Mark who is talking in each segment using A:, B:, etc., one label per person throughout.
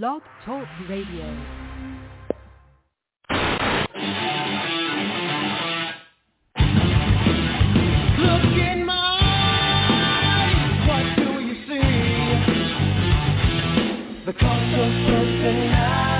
A: Blog Talk Radio.
B: Look in my eyes, what do you see? The cost of personality.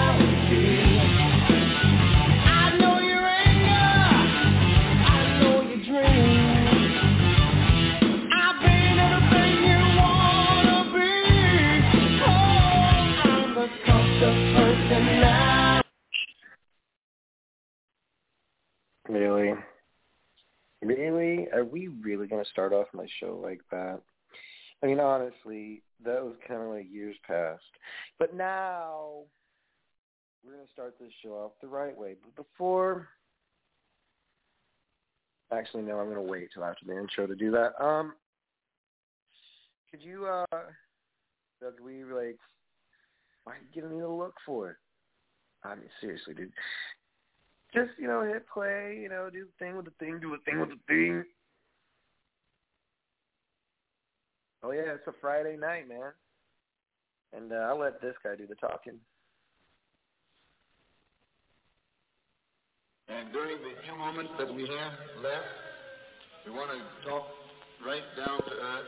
C: Really? Are we really going to start off my show like that? I mean, honestly, that was kind of like years past. But now, we're going to start this show off the right way. But before, actually, no, I'm going to wait till after the intro to do that. Um, could you, uh, Doug, we like, why are you giving me the look for it? I mean, seriously, dude just you know hit play, you know do the thing with the thing, do the thing with the thing. Oh yeah, it's a Friday night, man, and uh, I'll let this guy do the talking.
D: And during the few moments that we have left, we want to talk right down to earth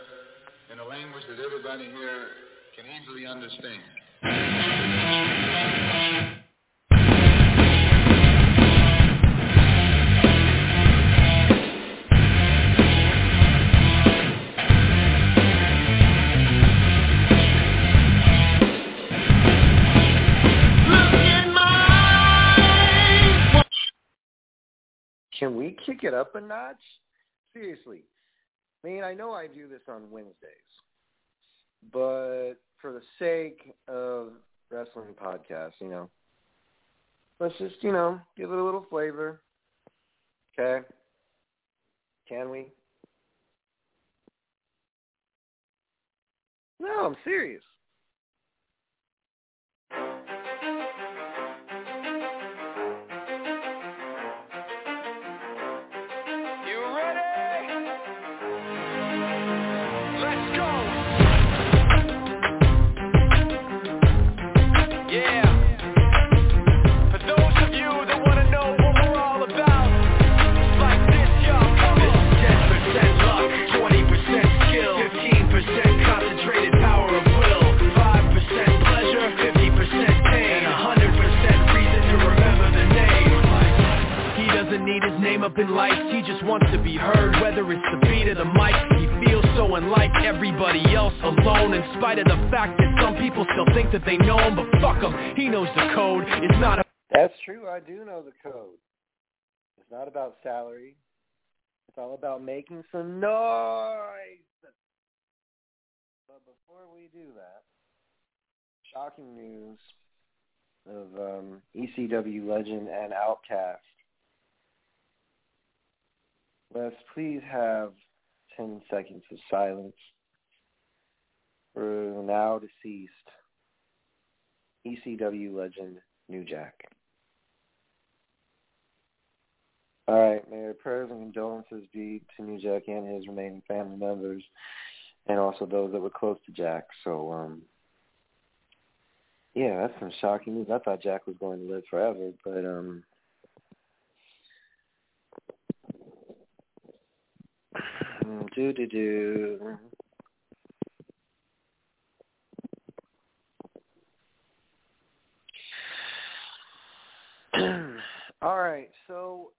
D: in a language that everybody here can easily understand.
C: Can we kick it up a notch? Seriously, I mean I know I do this on Wednesdays, but for the sake of wrestling podcasts, you know, let's just you know give it a little flavor. Okay? Can we? No, I'm serious.
B: About
C: making some noise. But before we do that, shocking news of um, ECW legend and Outcast. Let's please have 10 seconds of silence for now deceased ECW legend New Jack. All right, may our prayers and condolences be to New Jack and his remaining family members, and also those that were close to Jack. So, um, yeah, that's some shocking news. I thought Jack was going to live forever, but um, do do do. All right, so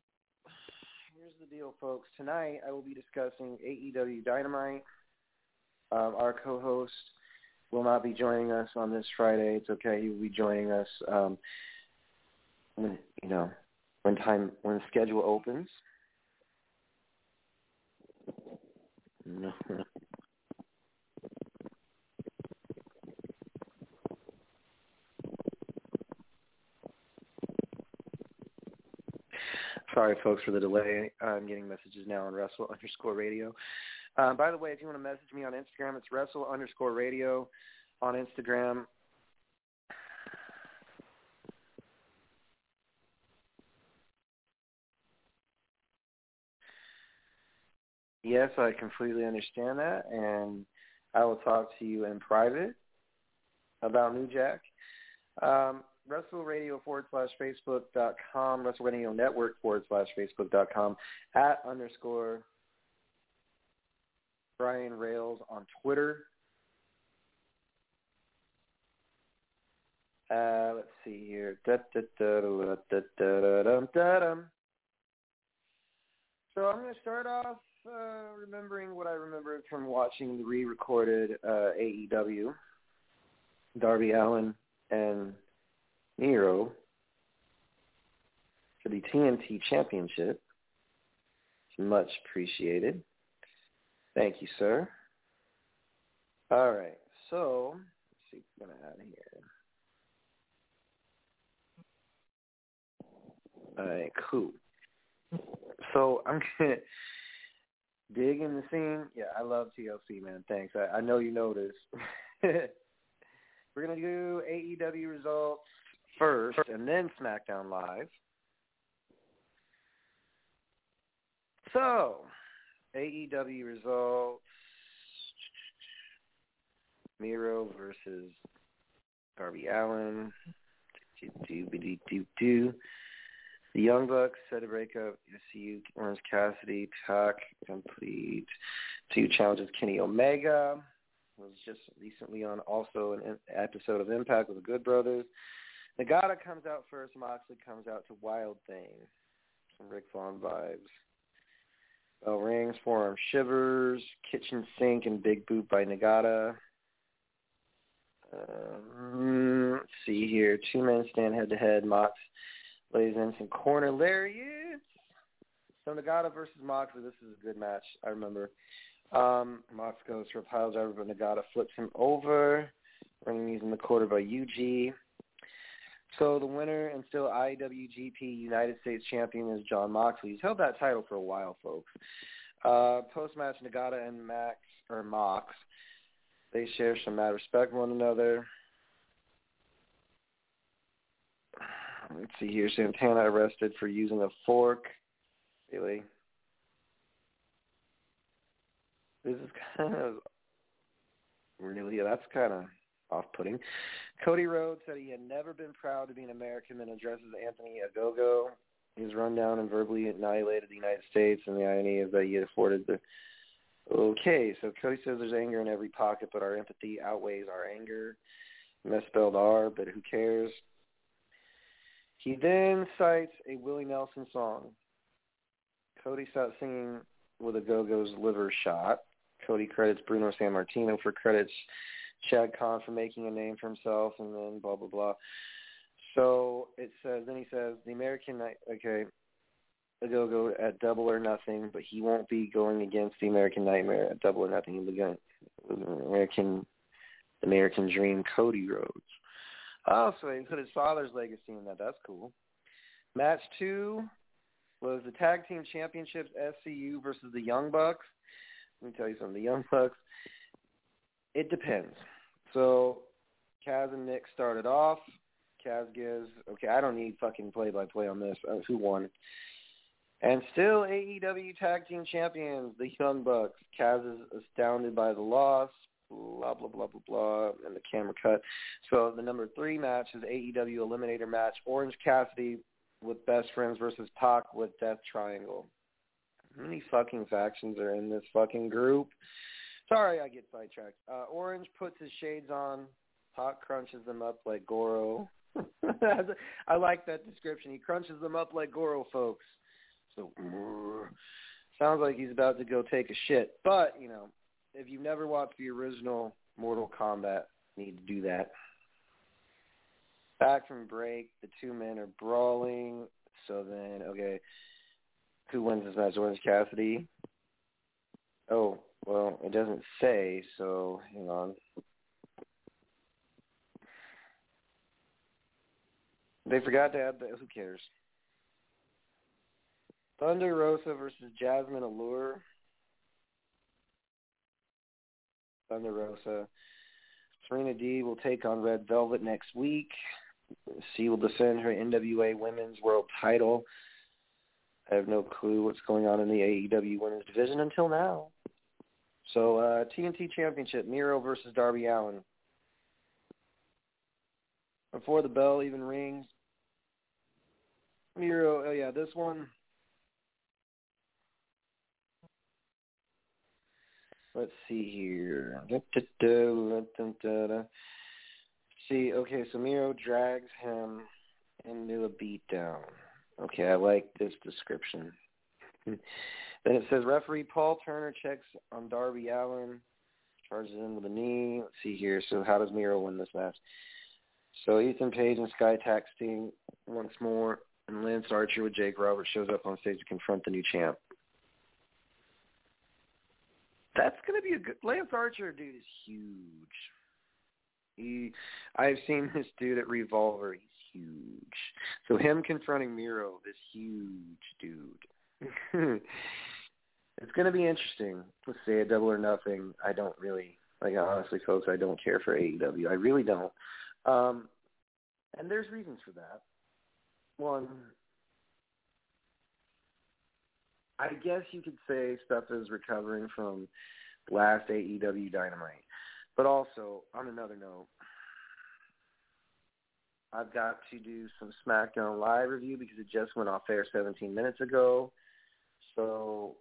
C: deal, folks. Tonight I will be discussing AEW Dynamite. Um, our co-host will not be joining us on this Friday. It's okay. He will be joining us um, when you know when time when the schedule opens. Sorry, folks, for the delay. I'm getting messages now on Wrestle underscore Radio. Uh, by the way, if you want to message me on Instagram, it's Wrestle underscore Radio on Instagram. Yes, I completely understand that, and I will talk to you in private about New Jack. Um, WrestleRadio forward slash Facebook dot com, WrestleRadio Network forward slash Facebook dot com, at underscore Brian Rails on Twitter. Uh, let's see here. So I'm going to start off uh, remembering what I remembered from watching the re-recorded uh, AEW, Darby Allin and Miro for the TNT Championship. It's much appreciated. Thank you, sir. All right, so let's see what's going to add here. All right, cool. So I'm gonna dig in the scene. Yeah, I love TLC, man. Thanks. I, I know you this. We're gonna do AEW results first, and then SmackDown Live. So, AEW results: Miro versus Darby Allin. The Young Bucks set a breakup. SCU, Orange Cassidy, Pac complete. Two challenges. Kenny Omega was just recently on also an episode of Impact with the Good Brothers. Nagata comes out first. Moxley comes out to Wild Thing. Some Rick Vaughn vibes. Bell rings, forearm shivers, kitchen sink, and big boot by Nagata. Um, let's see here. Two men stand head to head. Mox lays in some corner lariats. So Nagata versus Moxley. This is a good match. I remember. Um, Mox goes for a pile driver, but Nagata flips him over. Running using the quarter by UG. So the winner and still IWGP United States champion is Jon Moxley. He's held that title for a while, folks. Uh, post-match, Nagata and Max or Mox, they share some mad respect one another. Let's see here. Santana arrested for using a fork. Really? This is kind of really. That's kind of off-putting. Cody Rhodes said he had never been proud to be an American and addresses Anthony Ogogo. He's run down and verbally annihilated the United States, and the irony is that he afforded the. Okay, so Cody says there's anger in every pocket, but our empathy outweighs our anger. Misspelled R, but who cares? He then cites a Willie Nelson song. Cody starts singing with Ogogo's liver shot. Cody credits Bruno Sammartino for credits Shad Khan for making a name for himself, and then blah blah blah. So it says, then he says, the American, okay, go at Double or Nothing, but he won't be going against the American Nightmare at Double or Nothing. He'll be going American, American Dream, Cody Rhodes. Oh, so he put his father's legacy in that. That's cool. Match two was the Tag Team Championships SCU versus the Young Bucks. Let me tell you something. The Young Bucks, it depends. So Kaz and Nick started off. Kaz gives, okay, I don't need fucking play-by-play on this. Uh, who won? And still AEW Tag Team Champions, the Young Bucks. Kaz is astounded by the loss, blah, blah, blah, blah, blah, and the camera cut. So the number three match is AEW Eliminator match, Orange Cassidy with Best Friends versus Pac with Death Triangle. How many fucking factions are in this fucking group? Sorry, I get sidetracked. Uh, Orange puts his shades on. Hot crunches them up like Goro. I like that description. He crunches them up like Goro, folks. So sounds like he's about to go take a shit. But you know, if you've never watched the original Mortal Kombat, you need to do that. Back from break, the two men are brawling. So then, okay, who wins this match? Orange Cassidy. Oh, well, it doesn't say, so hang on. They forgot to add the, who cares? Thunder Rosa versus Jazmin Allure. Thunder Rosa. Serena D will take on Red Velvet next week. She will defend her NWA Women's World Title. I have no clue what's going on in the AEW Women's Division until now. So uh, TNT Championship, Miro versus Darby Allin. before the bell even rings. Miro, oh yeah, this one. Let's see here. See, okay, so Miro drags him into a beatdown. Okay, I like this description. then it says referee Paul Turner checks on Darby Allin, charges him with a knee. Let's see here. So how does Miro win this match? So Ethan Page and Sky texting once more, and Lance Archer with Jake Roberts shows up on stage to confront the new champ. That's gonna be a good. Lance Archer, dude, is huge. He, I've seen this dude at Revolver. He's huge. So him confronting Miro, this huge dude. it's gonna be interesting. Let's say a double or nothing. I don't really like honestly, folks. I don't care for AEW. I really don't. Um, and there's reasons for that. One, I guess you could say stuff is recovering from last AEW Dynamite. But also, on another note, I've got to do some SmackDown Live review because it just went off air 17 minutes ago. So,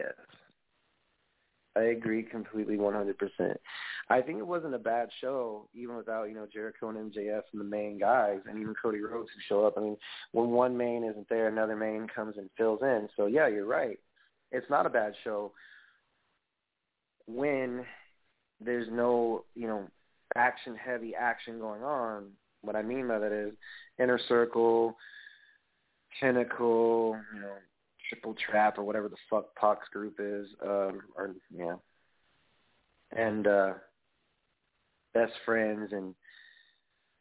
C: yes. I agree completely 100%. I think it wasn't a bad show, even without, you know, Jericho and MJF and the main guys, and even Cody Rhodes who show up. I mean, when one main isn't there, another main comes and fills in. So, yeah, you're right. It's not a bad show when there's no, you know, action-heavy action going on. What I mean by that is Inner Circle, Pinnacle, you know, Triple Trap or whatever the fuck Pac's group is, um, or yeah, and uh, Best Friends and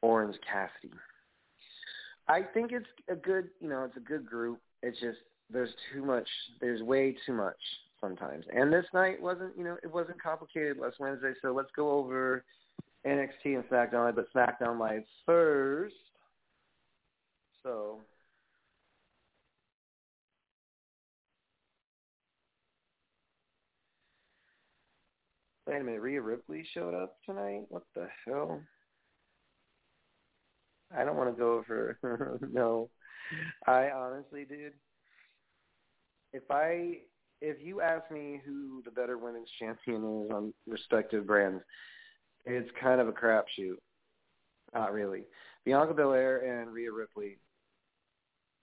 C: Orange Cassidy. I think it's a good, you know, it's a good group. It's just there's too much, there's way too much sometimes. And this night wasn't, you know, it wasn't complicated last Wednesday. So let's go over NXT and SmackDown Live, but SmackDown Live first. So Wait a minute, Rhea Ripley showed up tonight? What the hell? I don't want to go over. no, I honestly, dude. If I, if you ask me who the better women's champion is on respective brands, it's kind of a crapshoot. Not really. Bianca Belair and Rhea Ripley.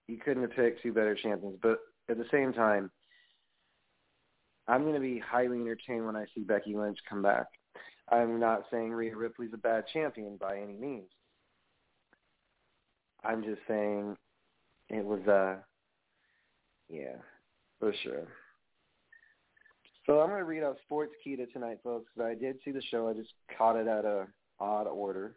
C: You couldn't have picked two better champions, but at the same time, I'm going to be highly entertained when I see Becky Lynch come back. I'm not saying Rhea Ripley's a bad champion by any means. I'm just saying it was uh yeah, for sure. So I'm going to read out Sportskeeda tonight, folks. Because I did see the show. I just caught it at a odd order.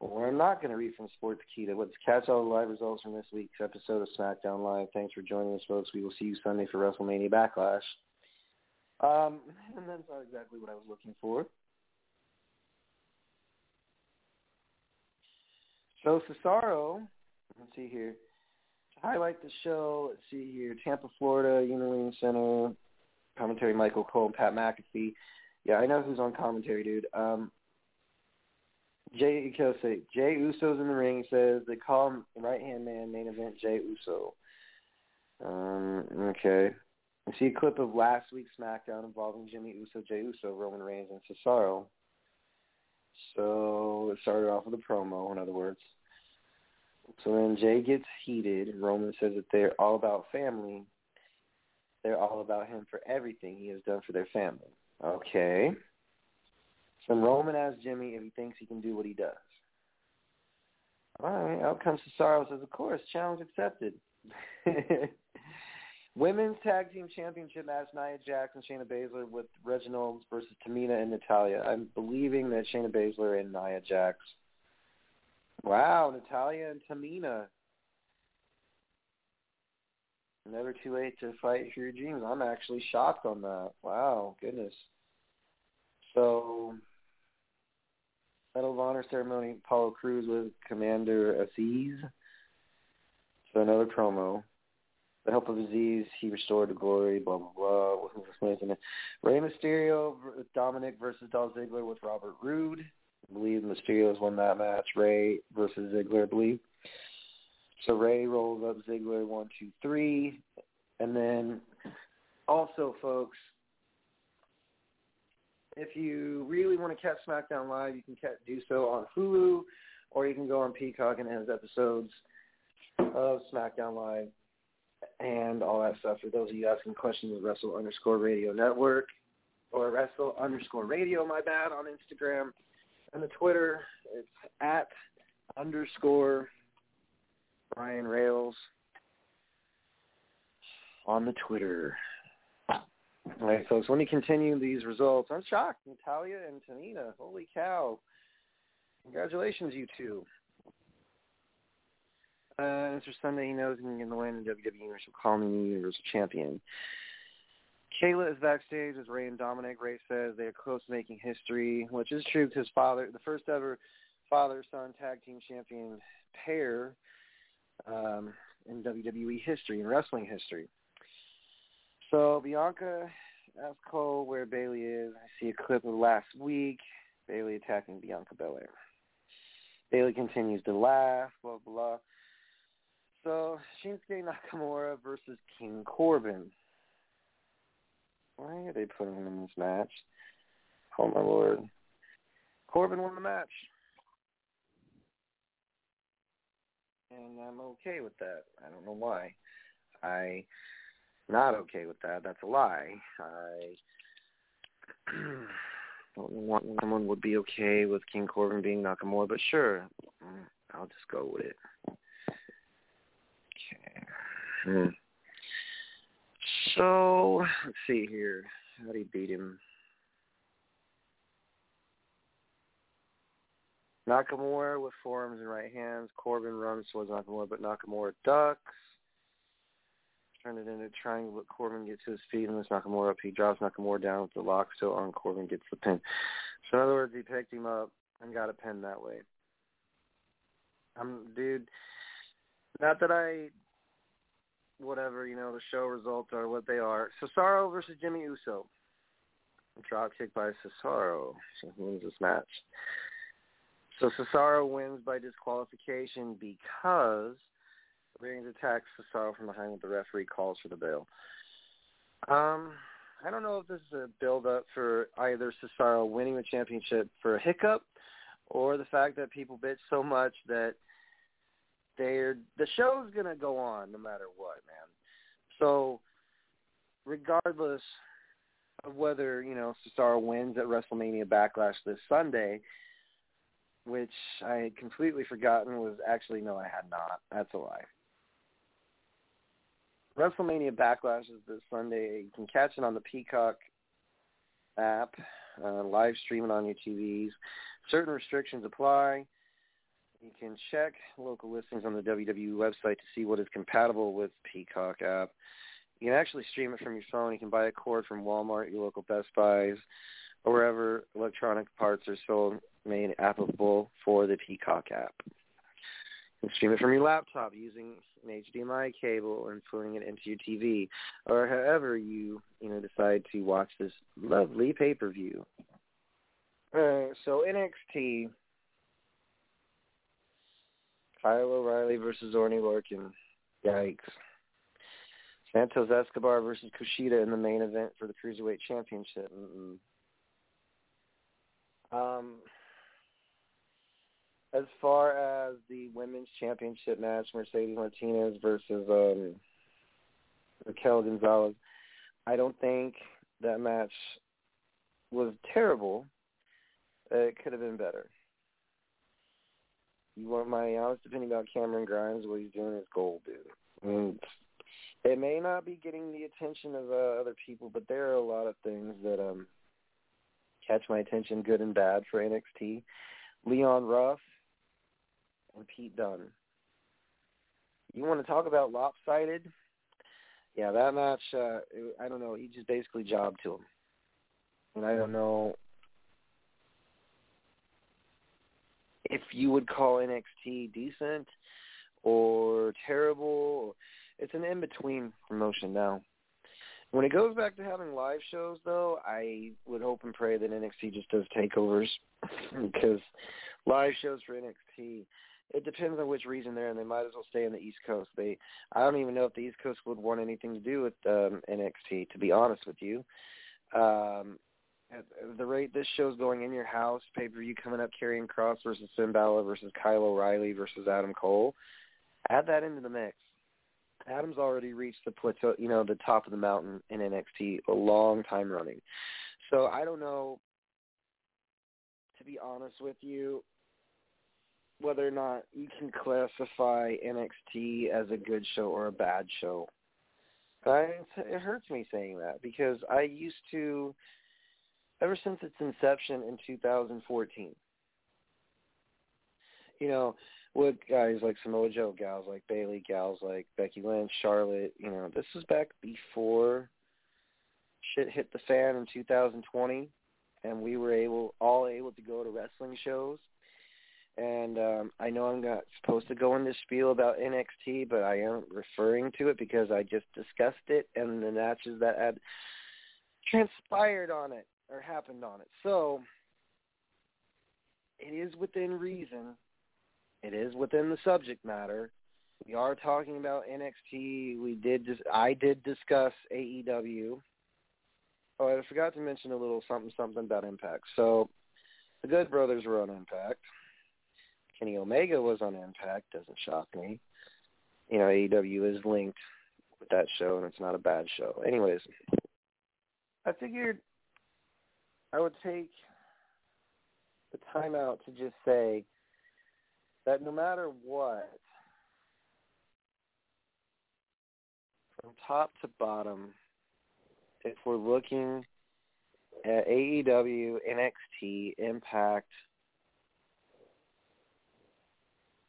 C: We're not going to read from Sports Sportskeeda. Let's catch all the live results from this week's episode of SmackDown Live. Thanks for joining us, folks. We will see you Sunday for WrestleMania Backlash. Um, and that's not exactly what I was looking for. So Cesaro, let's see here. To highlight the show, let's see here. Tampa, Florida, Union Center, commentary Michael Cole, Pat McAfee. Yeah, I know who's on commentary, dude. Um, Jay Kelsey, Jey Uso's in the ring. Says they call him right hand man main event Jey Uso. Um, okay. I see a clip of last week's SmackDown involving Jimmy Uso, Jey Uso, Roman Reigns, and Cesaro. So it started off with a promo, in other words. So then Jay gets heated. Roman says that they're all about family. They're all about him for everything he has done for their family. Okay. So Roman asks Jimmy if he thinks he can do what he does. All right, out comes Cesaro says, of course, challenge accepted. Women's Tag Team Championship match, Nia Jax and Shayna Baszler with Reginald versus Tamina and Natalya. I'm believing that Shayna Baszler and Nia Jax. Wow, Natalya and Tamina. Never too late to fight for your dreams. I'm actually shocked on that. Wow, goodness. So Medal of Honor ceremony, Apollo Crews with Commander Azeez. So another promo. the help of Azeez, he restored to glory, blah, blah, blah. Rey Mysterio, Dominic versus Dolph Ziggler with Robert Roode. I believe Mysterio's won that match. Rey versus Ziggler, I believe. So Rey rolls up Ziggler, one, two, three. And then also, folks, if you really want to catch SmackDown Live, you can catch, do so on Hulu, or you can go on Peacock and it has episodes of SmackDown Live and all that stuff. For those of you asking questions, Wrestle underscore Radio Network or Wrestle underscore Radio, my bad, on Instagram. And the Twitter, it's at underscore Brian Rails on the Twitter. All right, folks, let me continue these results. I'm shocked. Natalya and Tamina, holy cow. Congratulations, you two. Uh, Mr. Sunday, he knows he can get the win in WWE Universal Call Me Universal Champion. Kayla is backstage with Rey and Dominic. Rey says they are close to making history, which is true because his father, the first ever father-son tag team champion pair um, in WWE history, in wrestling history. So Bianca asks Cole where Bayley is. I see a clip of last week. Bayley attacking Bianca Belair. Bayley continues to laugh, blah, blah. So Shinsuke Nakamura versus King Corbin. Why are they putting him in this match? Oh my lord. Corbin won the match. And I'm okay with that. I don't know why. I not okay with that. That's a lie. I don't what someone would be okay with King Corbin being Nakamura, but sure. I'll just go with it. Hmm. So let's see here. How do you beat him? Nakamura with forearms and right hands. Corbin runs towards Nakamura, but Nakamura ducks. Turn it into triangle, but Corbin gets to his feet and lifts Nakamura up. He drops Nakamura down with the lock still on. Corbin gets the pin. So in other words, he picked him up and got a pin that way. I'm, dude. Not that I whatever, you know, the show results are what they are. Cesaro versus Jimmy Uso. Drop kick by Cesaro. So he wins this match. So Cesaro wins by disqualification because Reigns attacks Cesaro from behind with the referee calls for the bell. Um, I don't know if this is a build up for either Cesaro winning the championship for a hiccup or the fact that people bitch so much that they're the show's gonna go on no matter what, man. So regardless of whether, you know, Cesaro wins at WrestleMania Backlash this Sunday, which I had completely forgotten was actually no, I had not. That's a lie. WrestleMania Backlash is this Sunday. You can catch it on the Peacock app, uh, live streaming on your TVs. Certain restrictions apply. You can check local listings on the WWE website to see what is compatible with Peacock app. You can actually stream it from your phone. You can buy a cord from Walmart, your local Best Buys, or wherever electronic parts are sold made applicable for the Peacock app. Stream it from your laptop using an HDMI cable and putting it into your TV, or however you you know decide to watch this lovely pay per view. Uh, so NXT Kyle O'Reilly versus Oney Lorcan. Yikes. Santos Escobar versus Kushida in the main event for the Cruiserweight Championship. Mm-mm. Um, as far as the women's championship match, Mercedes Martinez versus um, Raquel Gonzalez, I don't think that match was terrible. It could have been better. You want my honest opinion about Cameron Grimes? What he's doing is gold, dude. And it may not be getting the attention of uh, other people, but there are a lot of things that um catch my attention, good and bad, for NXT. Leon Ruff and Pete Dunne. You want to talk about lopsided? Yeah, that match. Uh, I don't know. He just basically jobbed to him, and I don't know if you would call NXT decent or terrible. it's an in between promotion now. When it goes back to having live shows, though, I would hope and pray that NXT just does takeovers because live shows for NXT, it depends on which region they're in. They might as well stay in the East Coast. They, I don't even know if the East Coast would want anything to do with um, NXT. To be honest with you, um, at the rate this show's going in your house, pay per view coming up, Karrion Kross versus Finn Balor versus Kyle O'Reilly versus Adam Cole, add that into the mix. Adam's already reached the plateau, you know, the top of the mountain in NXT a long time running. So I don't know, to be honest with you, whether or not you can classify NXT as a good show or a bad show. It hurts me saying that because I used to, ever since its inception in 2014, you know, with guys like Samoa Joe, gals like Bayley, gals like Becky Lynch, Charlotte. You know, this was back before shit hit the fan in 2020, and we were able all able to go to wrestling shows. And um, I know I'm not supposed to go into spiel about NXT, but I am referring to it because I just discussed it and the matches that had transpired on it or happened on it. So it is within reason it is within the subject matter. We are talking about NXT. We did dis- I did discuss AEW. Oh, I forgot to mention a little something something about Impact. So the Good Brothers were on Impact. Kenny Omega was on Impact. Doesn't shock me. You know, AEW is linked with that show, and it's not a bad show. Anyways, I figured I would take the time out to just say that no matter what, from top to bottom, if we're looking at AEW, NXT, Impact,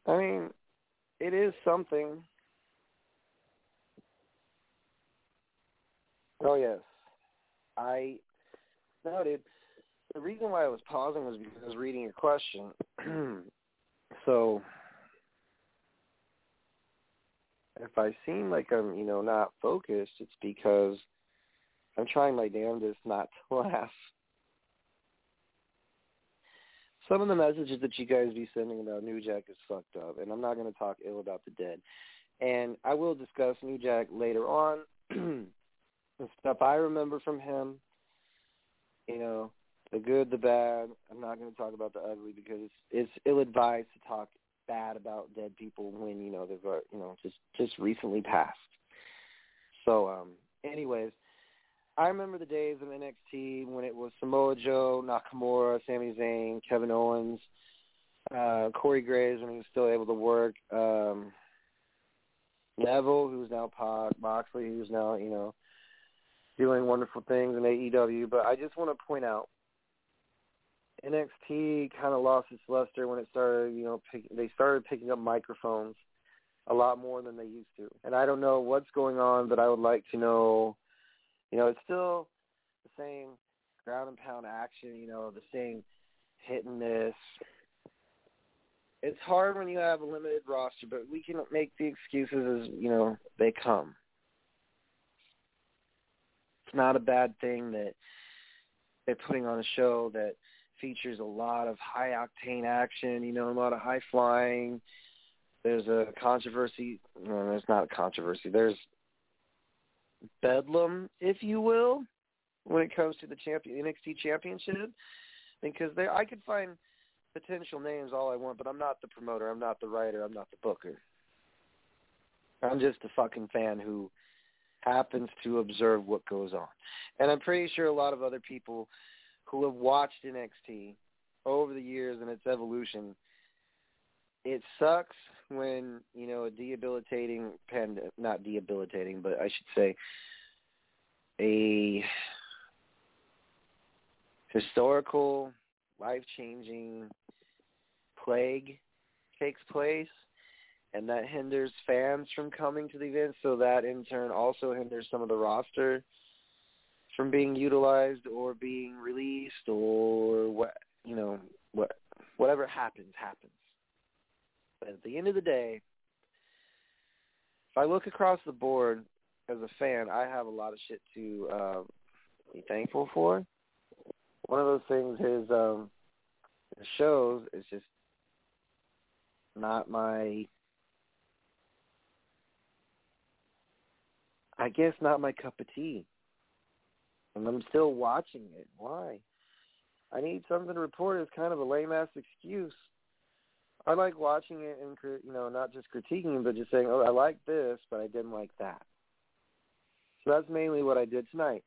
C: I mean, it is something. Oh yes, I noted. The reason why I was pausing was because I was reading your question. So if I seem like I'm, you know, not focused, it's because I'm trying my damnedest not to laugh. Some of the messages that you guys be sending about New Jack is fucked up, and I'm not going to talk ill about the dead. And I will discuss New Jack later on. the stuff I remember from him, you know, the good, the bad. I'm not going to talk about the ugly because it's, it's ill-advised to talk bad about dead people when you know they've uh, you know just just recently passed. So, um, anyways, I remember the days of NXT when it was Samoa Joe, Nakamura, Sami Zayn, Kevin Owens, uh, Corey Graves when he was still able to work, um, Neville, who's now Pac, Moxley, who's now you know doing wonderful things in AEW. But I just want to point out NXT kind of lost its luster when it started, you know, pick, they started picking up microphones a lot more than they used to. And I don't know what's going on, but I would like to know, you know, it's still the same ground and pound action, you know, the same hit and miss. It's hard when you have a limited roster, but we can make the excuses as, you know, they come. It's not a bad thing that they're putting on a show that – features a lot of high octane action, you know, a lot of high flying. There's a controversy. No, there's not a controversy. There's bedlam, if you will, when it comes to the champion NXT championship. Because there, I could find potential names all I want, but I'm not the promoter. I'm not the writer. I'm not the booker. I'm just a fucking fan who happens to observe what goes on. And I'm pretty sure a lot of other people who have watched NXT over the years and its evolution, it sucks when you know a debilitating pand not debilitating, but I should say a historical, life changing plague takes place and that hinders fans from coming to the event so that in turn also hinders some of the roster from being utilized or being released or what you know what whatever happens happens. But at the end of the day, if I look across the board as a fan, I have a lot of shit to um, be thankful for. One of those things is um, shows is just not my I guess not my cup of tea. And I'm still watching it. Why? I need something to report as kind of a lame ass excuse. I like watching it and you know not just critiquing, but just saying, "Oh, I like this, but I didn't like that." So that's mainly what I did tonight.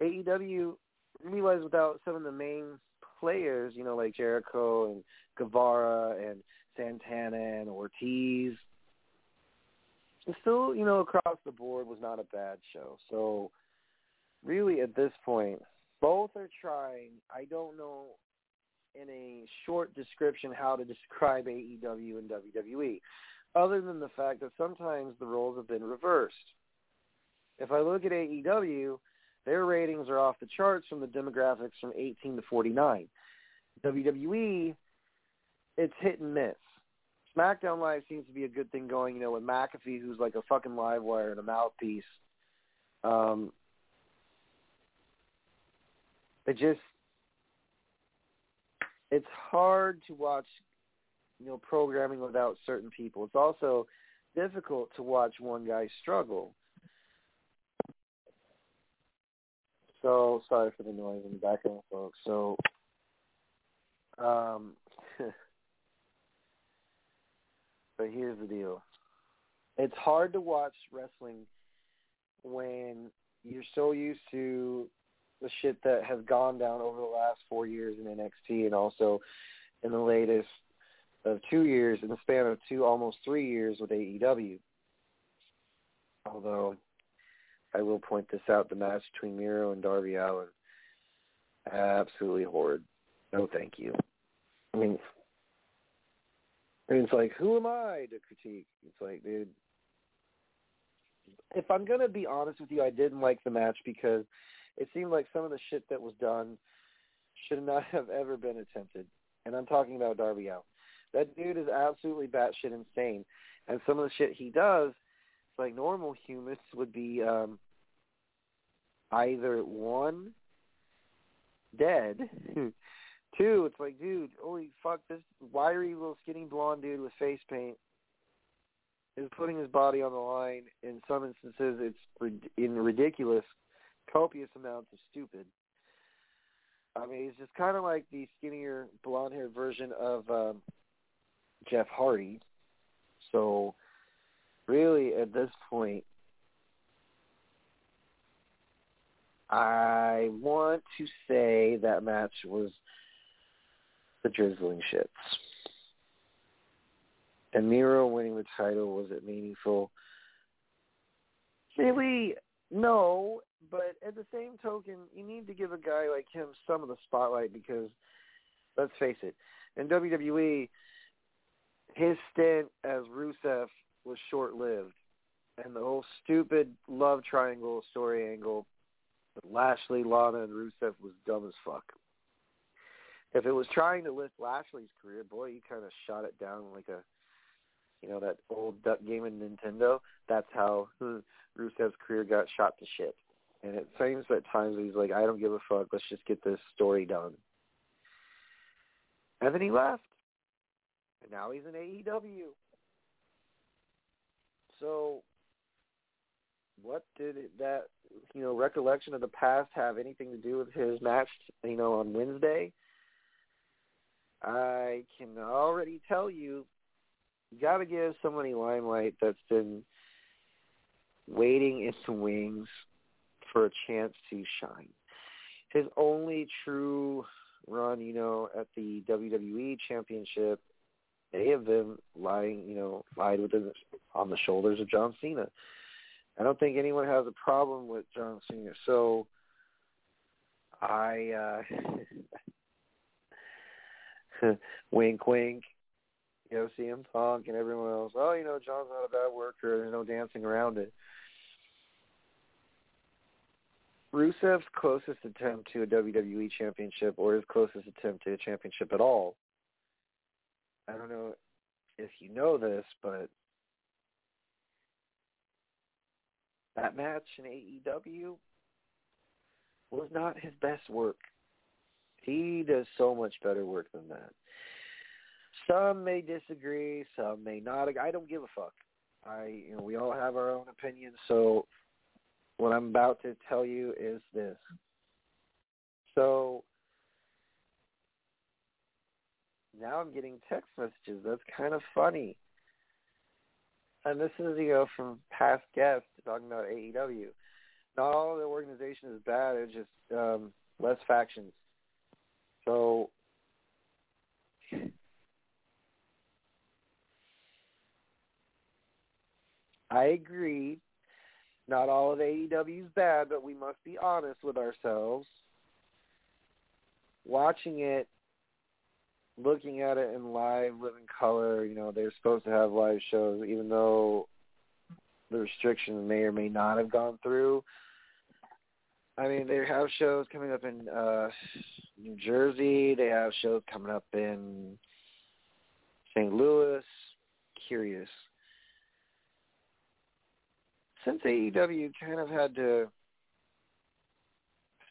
C: AEW realized without some of the main players, you know, like Jericho and Guevara and Santana and Ortiz, still, you know, across the board was not a bad show. So really at this point, both are trying. I don't know in a short description how to describe AEW and WWE, other than the fact that sometimes the roles have been reversed. If I look at AEW, their ratings are off the charts from the demographics from 18 to 49. WWE, it's hit and miss. SmackDown Live seems to be a good thing going, you know, with McAfee, who's like a fucking live wire and a mouthpiece. Um, it just, it's hard to watch, you know, programming without certain people. It's also difficult to watch one guy struggle. So sorry for the noise in the background, folks. So, um, but here's the deal: it's hard to watch wrestling when you're so used to the shit that has gone down over the last four years in NXT, and also in the latest of two years, in the span of two, almost three years with AEW. Although I will point this out: the match between Miro and Darby Allin, absolutely horrid. No, thank you. I mean, it's like, who am I to critique? It's like, dude, if I'm gonna be honest with you, I didn't like the match because it seemed like some of the shit that was done should not have ever been attempted. And I'm talking about Darby Allin. That dude is absolutely batshit insane. And some of the shit he does like normal humans would be um either one dead two it's like dude holy fuck this wiry little skinny blonde dude with face paint is putting his body on the line in some instances it's in ridiculous copious amounts of stupid i mean he's just kind of like the skinnier blonde haired version of um jeff hardy so really at this point, I want to say that match was the drizzling shits. And Miro winning the title, was it meaningful? Really, no. But at the same token, you need to give a guy like him some of the spotlight because, let's face it, in WWE, his stint as Rusev was short lived, and the whole stupid love triangle story angle with Lashley, Lana, and Rusev was dumb as fuck. If it was trying to lift Lashley's career, boy, you kind of shot it down like a, you know, that old duck game in Nintendo. That's how Rusev's career got shot to shit. And it seems at times he's like, I don't give a fuck. Let's just get this story done. And then he left. And now he's in AEW. So, what did it, that you know recollection of the past have anything to do with his match? You know, on Wednesday. I can already tell you, you got to give somebody limelight that's been waiting in the wings for a chance to shine. His only true run, you know, at the WWE Championship they have been lying, you know, lied within on the shoulders of John Cena. I don't think anyone has a problem with John Cena. So I uh wink wink, you know, CM Punk and everyone else, oh, you know, John's not a bad worker, there's no dancing around it. Rusev's closest attempt to a WWE championship or his closest attempt to a championship at all I don't know if you know this, but that match in AEW was not his best work. He does so much better work than that. Some may disagree, some may not. I don't give a fuck. I, you know, we all have our own opinions. So, what I'm about to tell you is this. So, now I'm getting text messages. That's kind of funny. And this is, you know, from past guests talking about AEW. Not all the organization is bad. It's just um, less factions. So I agree. Not all of AEW is bad, but we must be honest with ourselves. Watching it, looking at it in live, living color, you know, they're supposed to have live shows, even though the restrictions may or may not have gone through. I mean, they have shows coming up in uh New Jersey. They have shows coming up in St. Louis. Curious. Since AEW kind of had to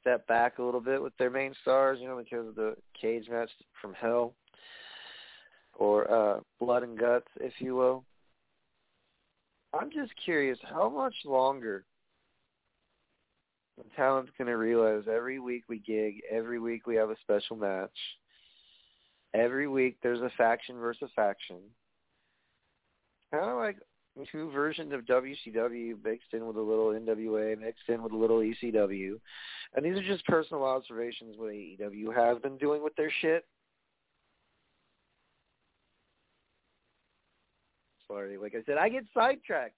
C: step back a little bit with their main stars, you know, because of the cage match from Hell or uh Blood and Guts, if you will. I'm just curious, how much longer the talent's going to realize every week we gig, every week we have a special match, every week there's a faction versus faction. Kind of like two versions of WCW mixed in with a little NWA, mixed in with a little ECW. And these are just personal observations what AEW has been doing with their shit. Sorry, like I said, I get sidetracked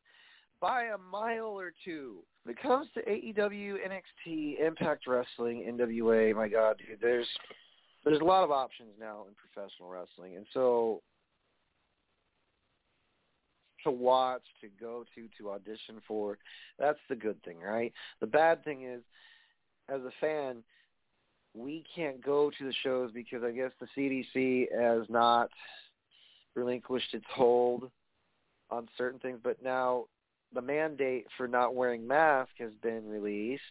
C: by a mile or two. When it comes to AEW, NXT, Impact Wrestling, NWA, my God, dude, there's there's a lot of options now in professional wrestling, and so to watch, to go to, to audition for, that's the good thing, right? The bad thing is, as a fan, we can't go to the shows because I guess the CDC has not relinquished its hold on certain things, but now the mandate for not wearing masks has been released,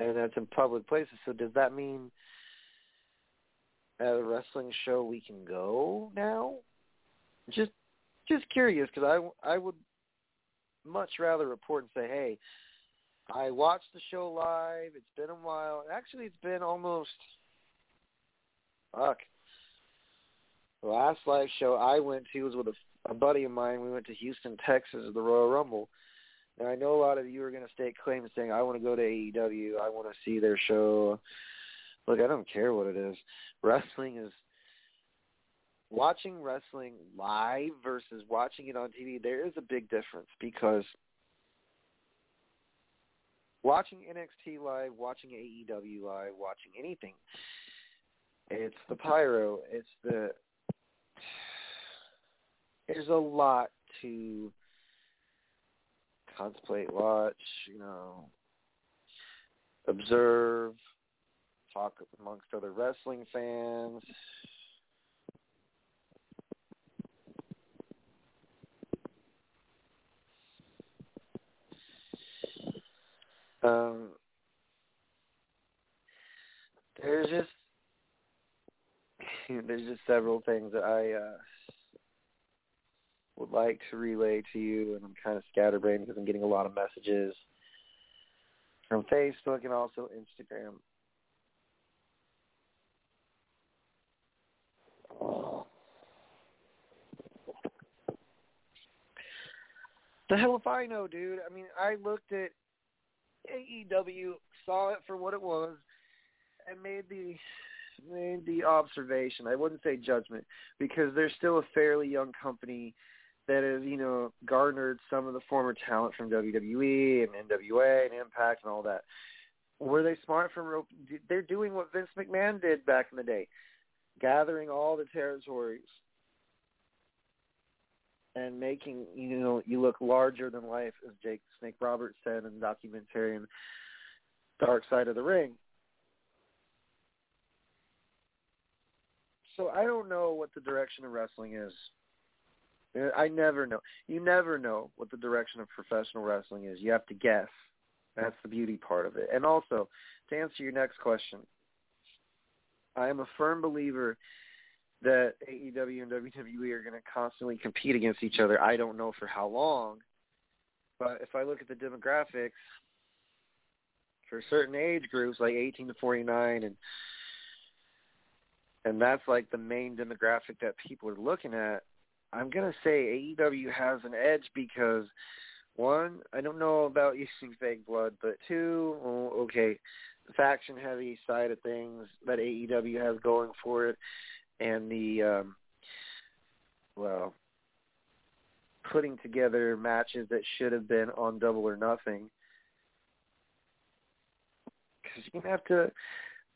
C: and that's in public places. So does that mean at a wrestling show we can go now? Just just curious because I I would much rather report and say, hey, I watched the show live. It's been a while. Actually, it's been almost fuck. The last live show I went to was with a, a buddy of mine. We went to Houston, Texas, at the Royal Rumble. And I know a lot of you are going to stake claim saying, I want to go to AEW. I want to see their show. Look, I don't care what it is. Wrestling is watching wrestling live versus watching it on TV. There is a big difference because watching NXT live, watching AEW live, watching anything, it's the pyro. It's the there's a lot to contemplate, watch, you know, observe, talk amongst other wrestling fans. Um, there's just there's just several things that I uh, would like to relay to you, and I'm kind of scatterbrained because I'm getting a lot of messages from Facebook and also Instagram. The hell if I know, dude. I mean, I looked at AEW, saw it for what it was, and made the made the observation. I wouldn't say judgment because they're still a fairly young company that has, you know, garnered some of the former talent from WWE and NWA and Impact and all that. Were they smart from rope? they're doing what Vince McMahon did back in the day, gathering all the territories and making you know you look larger than life, as Jake Snake Roberts said in the documentary Dark Side of the Ring. So I don't know what the direction of wrestling is I never know. You never know what the direction of professional wrestling is. You have to guess. That's the beauty part of it. And also, to answer your next question, I am a firm believer that AEW and WWE are going to constantly compete against each other. I don't know for how long, but if I look at the demographics for certain age groups like 18 to 49 and and that's like the main demographic that people are looking at, I'm going to say AEW has an edge because one, I don't know about using fake blood, but two, oh, okay, the faction heavy side of things that AEW has going for it and the um well putting together matches that should have been on double or nothing. Because you have to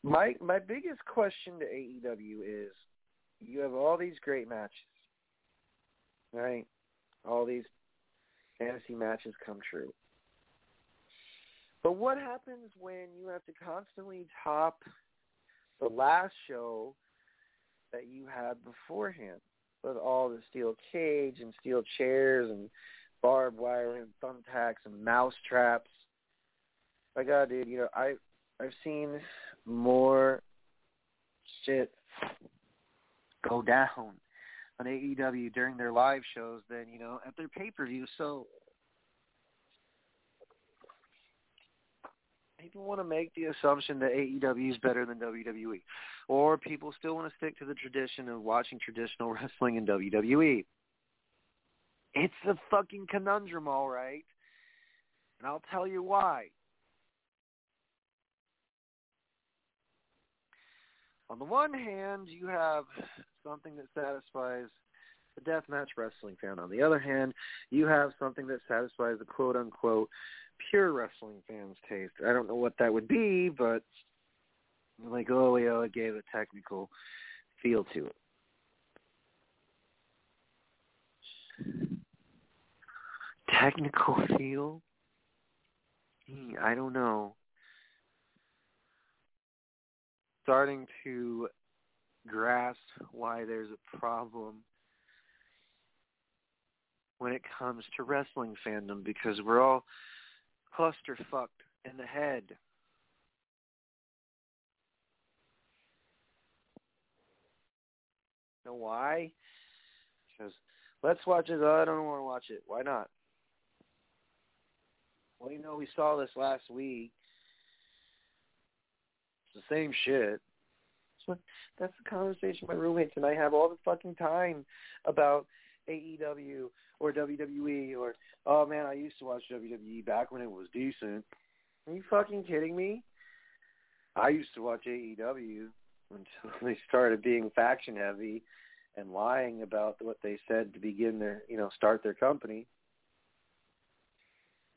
C: my my biggest question to AEW is you have all these great matches right? All these fantasy matches come true. But what happens when you have to constantly top the last show that you had beforehand with all the steel cage and steel chairs and barbed wire and thumbtacks and mouse traps. My God, dude, you know, I I've seen more shit go down on AEW during their live shows than, you know, at their pay per view. So people want to make the assumption that AEW is better than WWE, or people still want to stick to the tradition of watching traditional wrestling in WWE. It's a fucking conundrum, all right, and I'll tell you why. On the one hand, you have something that satisfies the deathmatch wrestling fan. On the other hand, you have something that satisfies the quote unquote pure wrestling fans' taste. I don't know what that would be, but like, oh, yeah, it gave a technical feel to it. Technical feel? I don't know. Starting to grasp why there's a problem when it comes to wrestling fandom because we're all clusterfucked in the head. Know why? Because let's watch it. I don't want to watch it. Why not? Well, you know, we saw this last week. It's the same shit. That's the conversation my roommates and I have all the fucking time about AEW or WWE or oh man, I used to watch WWE back when it was decent. Are you fucking kidding me? I used to watch AEW until they started being faction heavy and lying about what they said to begin their, you know, start their company.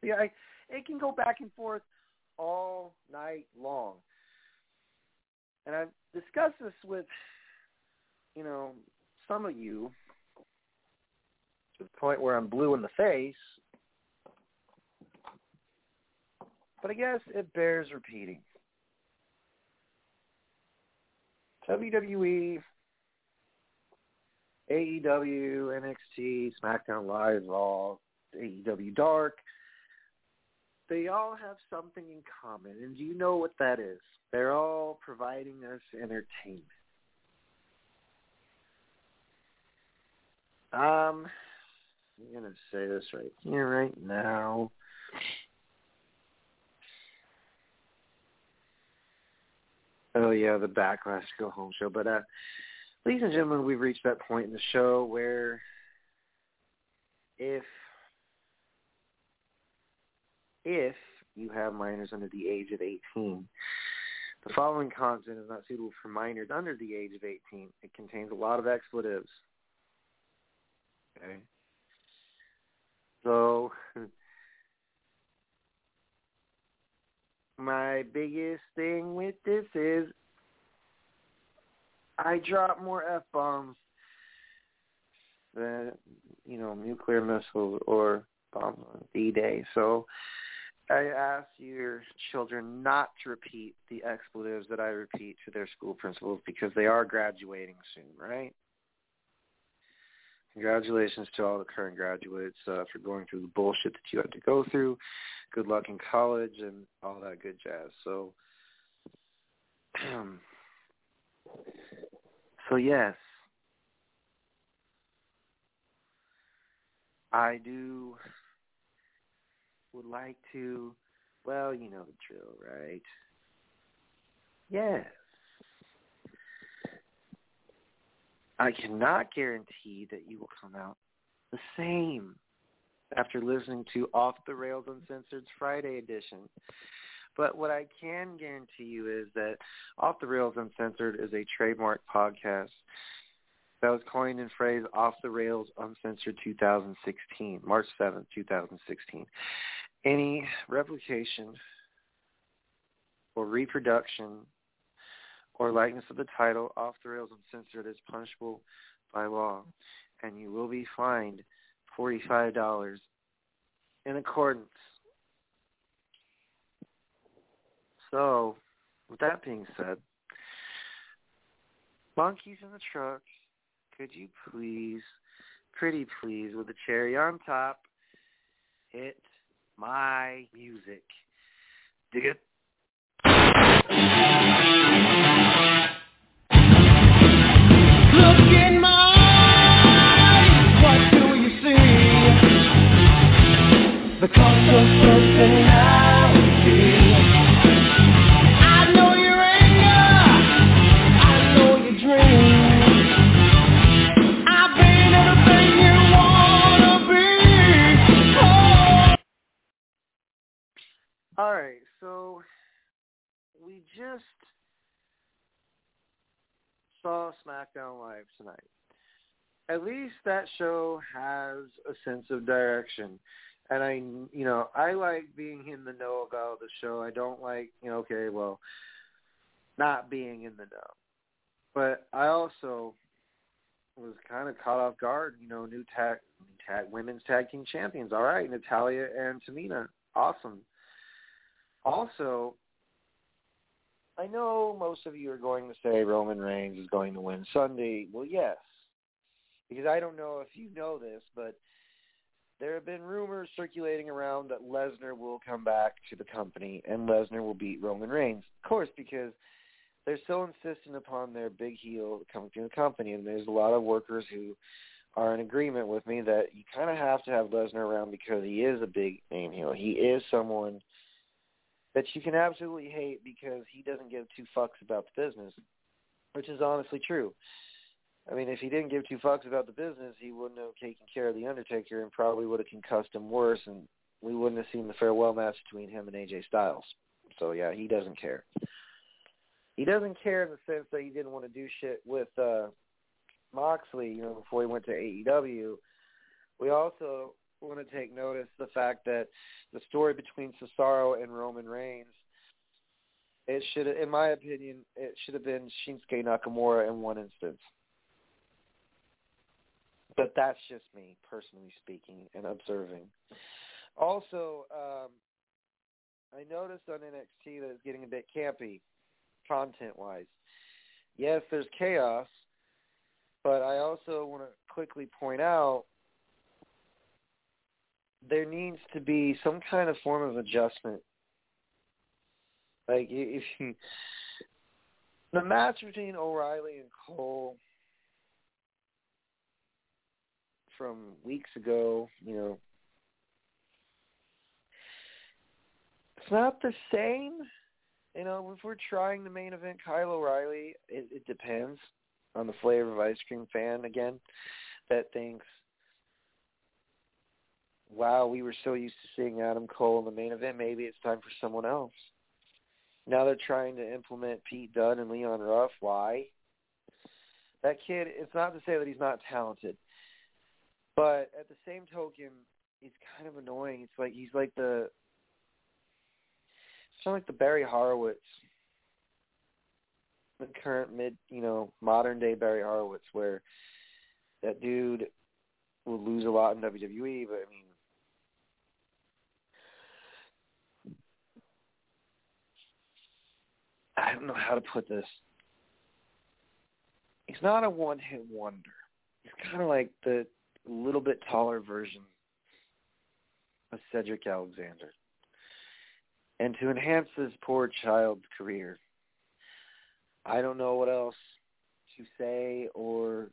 C: Yeah, I, it can go back and forth all night long. And I've discussed this with, you know, some of you to the point where I'm blue in the face. But I guess it bears repeating. WWE, AEW, NXT, SmackDown Live, Raw, AEW Dark, they all have something in common. And do you know what that is? They're all providing us entertainment. Um, I'm going to say this right here, right now. Oh, yeah, the Backlash Go Home show. But, uh, ladies and gentlemen, we've reached that point in the show where if if you have minors under the age of 18, the following content is not suitable for minors under the age of 18. It contains a lot of expletives. Okay. So my biggest thing with this is I drop more F bombs than you know, nuclear missiles or bombs on D Day. So I ask your children not to repeat the expletives that I repeat to their school principals because they are graduating soon, right? Congratulations to all the current graduates uh, for going through the bullshit that you had to go through. Good luck in college and all that good jazz. So, so yes, I do would like to. Well, you know the drill, right? Yes. I cannot guarantee that you will come out the same after listening to Off the Rails Uncensored's Friday edition. But what I can guarantee you is that Off the Rails Uncensored is a trademark podcast that was coined and phrased Off the Rails Uncensored 2016, March 7th, 2016. Any replication or reproduction or likeness of the title off the rails uncensored is punishable by law, and you will be fined $45 in accordance. So, with that being said, monkeys in the truck, could you please, pretty please, with a cherry on top, hit my music? Dig it? All right, so we just saw SmackDown Live tonight. At least that show has a sense of direction and I, you know, I like being in the know about the show. I don't like, you know, okay, well, not being in the know. But I also was kind of caught off guard. You know, new tag, tag women's tag team champions. All right, Natalya and Tamina, awesome. Also, I know most of you are going to say Roman Reigns is going to win Sunday. Well, yes, because I don't know if you know this, but there have been rumors circulating around that Lesnar will come back to the company and Lesnar will beat Roman Reigns. Of course, because they're so insistent upon their big heel coming to the company, and there's a lot of workers who are in agreement with me that you kind of have to have Lesnar around because he is a big name heel. He is someone that you can absolutely hate because he doesn't give two fucks about the business, which is honestly true. I mean, if he didn't give two fucks about the business, he wouldn't have taken care of the Undertaker and probably would have concussed him worse, and we wouldn't have seen the farewell match between him and AJ Styles. So yeah, he doesn't care. He doesn't care in the sense that he didn't want to do shit with uh Moxley, you know, before he went to AEW. We also want to take notice the fact that the story between Cesaro and Roman Reigns it should in my opinion it should have been Shinsuke Nakamura in one instance but that's just me, personally speaking, and observing. Also, um, I noticed on NXT that it's getting a bit campy, content-wise. Yes, there's chaos, but I also want to quickly point out there needs to be some kind of form of adjustment. Like if you, the match between O'Reilly and Cole from weeks ago, you know, it's not the same. You know, if we're trying the main event Kyle O'Reilly, it, it depends on the flavor of ice cream fan again that thinks, wow, we were so used to seeing Adam Cole in the main event. Maybe it's time for someone else. Now they're trying to implement Pete Dunne and Leon Ruff. Why? That kid, it's not to say that he's not talented. But at the same token, he's kind of annoying. It's like he's like the it's of like the Barry Horowitz, the current mid, you know, modern day Barry Horowitz, where that dude will lose a lot in WWE, but I mean. I don't know how to put this. He's not a one-hit wonder. He's kind of like the little bit taller version of Cedric Alexander. And to enhance this poor child's career, I don't know what else to say or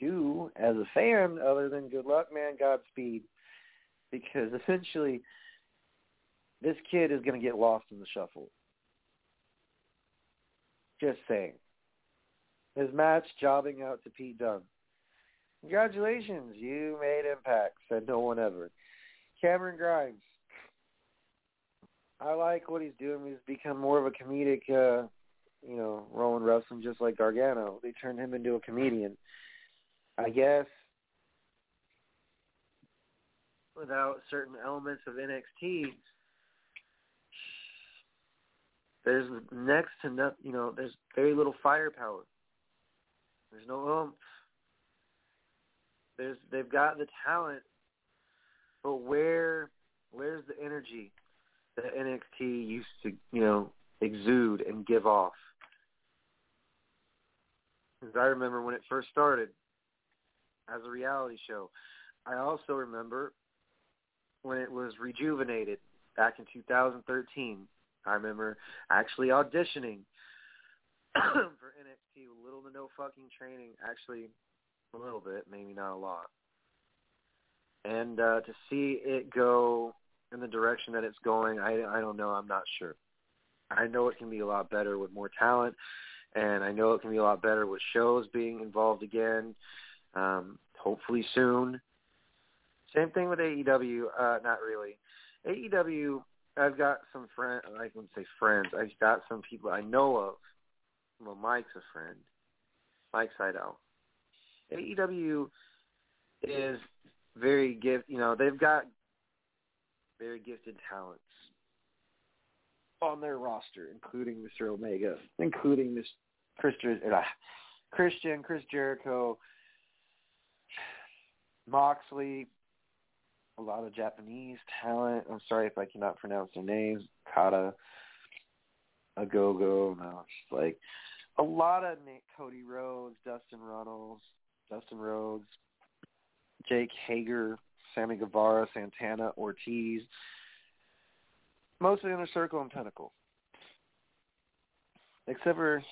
C: do as a fan other than good luck, man, Godspeed. Because essentially, this kid is going to get lost in the shuffle. Just saying. His match jobbing out to Pete Dunne. Congratulations, you made impact, said no one ever. Cameron Grimes. I like what he's doing. He's become more of a comedic, uh, you know, Roman wrestling just like Gargano. They turned him into a comedian. I guess without certain elements of NXT, there's next to no, you know, there's very little firepower. There's no oomph. There's they've got the talent, but where where's the energy that NXT used to, you know, exude and give off? Because I remember when it first started as a reality show. I also remember when it was rejuvenated back in 2013. I remember actually auditioning for NXT with little to no fucking training. Actually, a little bit, maybe not a lot. And uh, to see it go in the direction that it's going, I I don't know. I'm not sure. I know it can be a lot better with more talent, and I know it can be a lot better with shows being involved again. Um, hopefully soon. Same thing with AEW. Uh, not really. AEW. I've got some friends. I wouldn't say friends. I've got some people I know of. Well, Mike's a friend. Mike Sydal. AEW is very gift. You know, they've got very gifted talents on their roster, including Mr. Omega, including Miss Christian, uh, Christian, Chris Jericho, Moxley, a lot of Japanese talent. I'm sorry if I cannot pronounce their names. Kata, Ogogo, no, it's like a lot of Nick, Cody Rhodes, Dustin Runnels, Dustin Rhodes, Jake Hager, Sammy Guevara, Santana, Ortiz, mostly Inner Circle and Pinnacle. Except for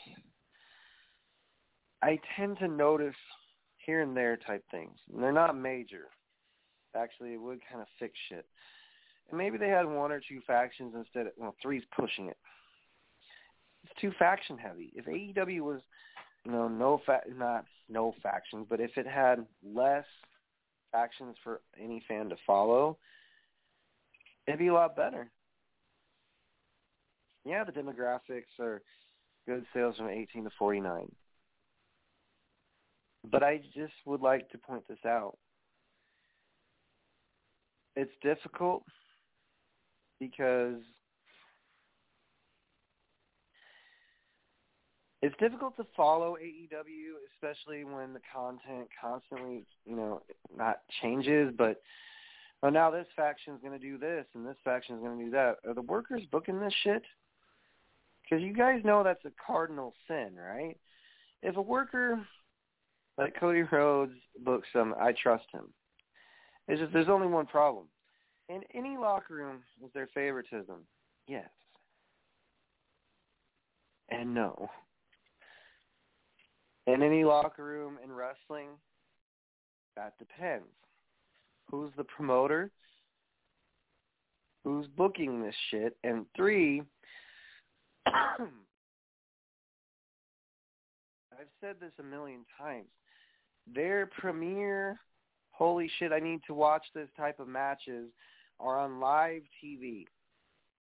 C: I tend to notice here and there type things. And they're not major. Actually, it would kind of fix shit. And maybe they had one or two factions instead of, well, three's pushing it. It's too faction heavy. If AEW was, you know, no fa- not no factions, but if it had less factions for any fan to follow, it'd be a lot better. Yeah, the demographics are good sales from 18 to 49. But I just would like to point this out. It's difficult because it's difficult to follow AEW, especially when the content constantly, you know, not changes, but oh, now this faction's going to do this and this faction's going to do that. Are the workers booking this shit? Because you guys know that's a cardinal sin, right? If a worker like Cody Rhodes books them, I trust him. It's just there's only one problem. In any locker room, is there favoritism? Yes. And no. In any locker room in wrestling, that depends. Who's the promoter? Who's booking this shit? And three, I've said this a million times their premier holy shit I need to watch this type of matches are on live TV.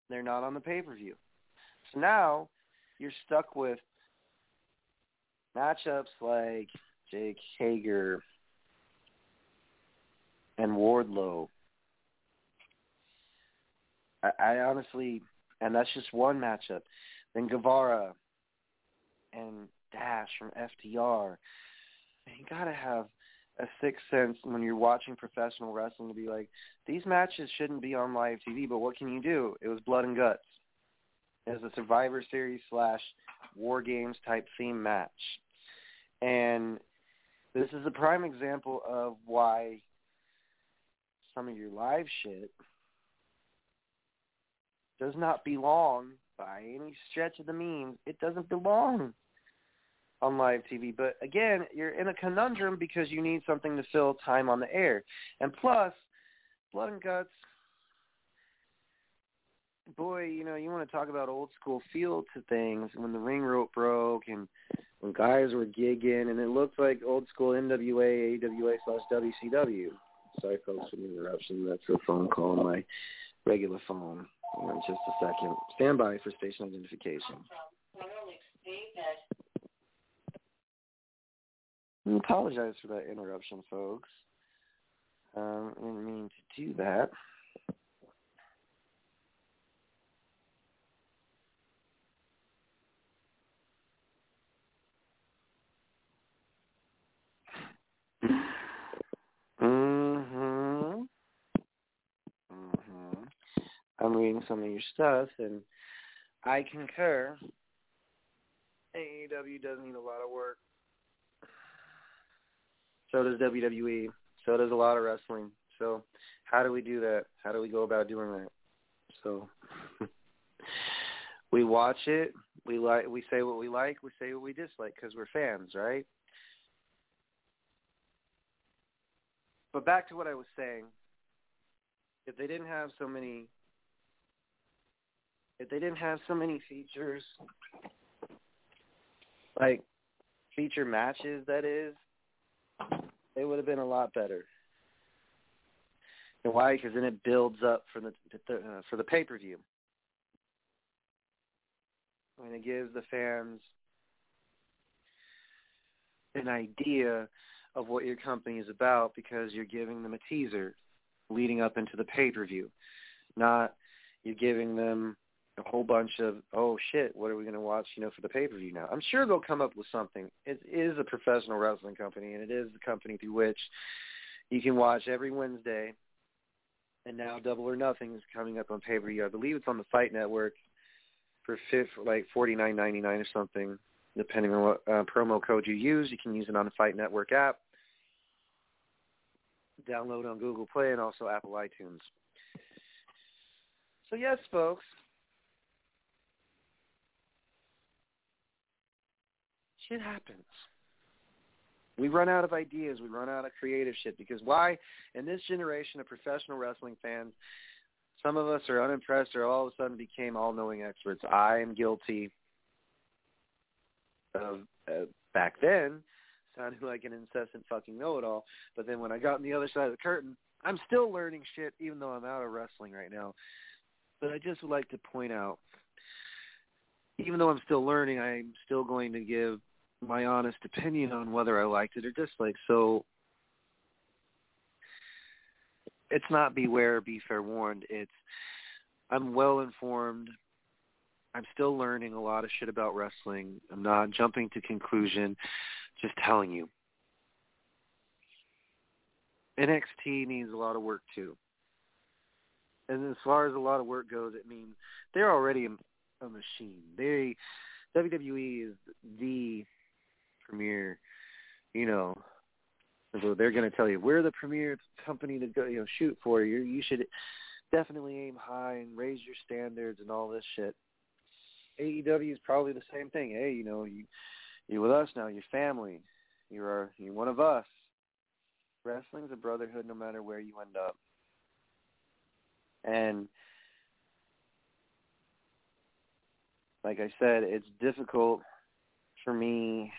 C: They're not on the pay-per-view. So now you're stuck with matchups like Jake Hager and Wardlow. I, I honestly, and that's just one matchup. Then Guevara and Dash from FTR you gotta have a sixth sense when you're watching professional wrestling to be like, these matches shouldn't be on live TV, but what can you do? It was blood and guts. It was a Survivor Series slash War Games type theme match. And This is a prime example of why some of your live shit does not belong by any stretch of the means. It doesn't belong on live TV. But again, you're in a conundrum because you need something to fill time on the air. And plus, Blood and Guts, boy, you know, you want to talk about old school feel to things when the ring rope broke and when guys were gigging and it looked like old school NWA, AWA slash WCW. Sorry, folks, for the interruption. That's a phone call on my regular phone. In just a second. Stand by for station identification. I apologize for that interruption, folks. Um, I didn't mean to do that. Mhm. Mhm. I'm reading some of your stuff, and I concur. AEW does need a lot of work. So does WWE. So does a lot of wrestling. So how do we do that? How do we go about doing that? So we watch it. We like. We say what we like. We say what we dislike because we're fans, right? But back to what I was saying. If they didn't have so many, if they didn't have so many features, like feature matches, that is, it would have been a lot better. And why? Because then it builds up for the uh, for the pay per view. And it gives the fans an idea of what your company is about because you're giving them a teaser leading up into the pay per view, not you're giving them a whole bunch of oh shit, what are we going to watch? You know, for the pay per view now. I'm sure they'll come up with something. It is a professional wrestling company, and it is the company through which you can watch every Wednesday. And now Double or Nothing is coming up on pay per view. I believe it's on the Fight Network for fifth, like forty nine ninety nine or something, depending on what uh, promo code you use. You can use it on the Fight Network app. Download on Google Play and also Apple iTunes. So yes, folks, shit happens. We run out of ideas. We run out of creative shit because why? In this generation of professional wrestling fans, some of us are unimpressed or all of a sudden became all-knowing experts. I am guilty of uh, back then sounding like an incessant fucking know-it-all. But then when I got on the other side of the curtain, I'm still learning shit even though I'm out of wrestling right now. But I just would like to point out, even though I'm still learning, I'm still going to give my honest opinion on whether I liked it or disliked. So it's not beware, be fair warned. It's I'm well informed. I'm still learning a lot of shit about wrestling. I'm not jumping to conclusion, just telling you. NXT needs a lot of work too. And as far as a lot of work goes, it means they're already a, machine. They WWE is the premier, you know, so they're going to tell you we're the premier company to go, you know, shoot for. You you should definitely aim high and raise your standards and all this shit. AEW is probably the same thing. Hey, you know, you you're with us now. You're family. You're you're one of us. Wrestling's a brotherhood, no matter where you end up. And like I said, it's difficult for me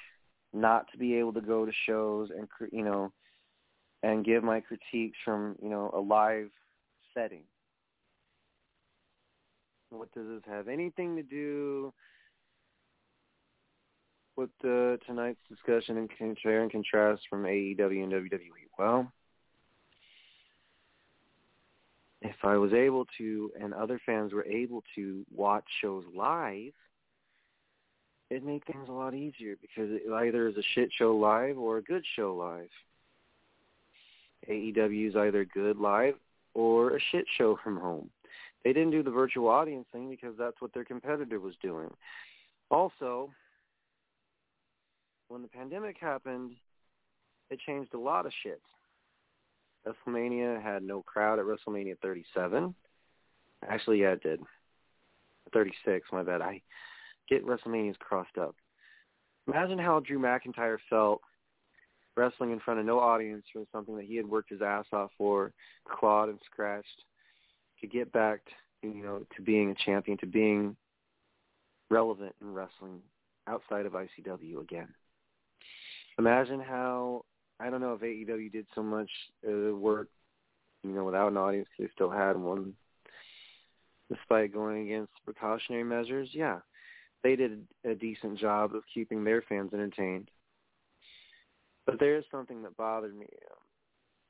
C: not to be able to go to shows and you know and give my critiques from you know a live setting. What does this have anything to do with the tonight's discussion and compare and contrast from AEW and WWE? Well, if I was able to and other fans were able to watch shows live, it made things a lot easier because it either is a shit show live or a good show live. AEW is either good live or a shit show from home. They didn't do the virtual audience thing because that's what their competitor was doing. Also, when the pandemic happened, it changed a lot of shit. WrestleMania had no crowd at WrestleMania 37. Actually, yeah, it did. 36, my bad. I get WrestleManias crossed up. Imagine how Drew McIntyre felt wrestling in front of no audience for something that he had worked his ass off for, clawed and scratched, to get back, to, you know, to being a champion, to being relevant in wrestling outside of ICW again. Imagine how I don't know if AEW did so much uh, work, you know, without an audience. They still had one, despite going against precautionary measures. Yeah, they did a decent job of keeping their fans entertained. But there is something that bothered me um,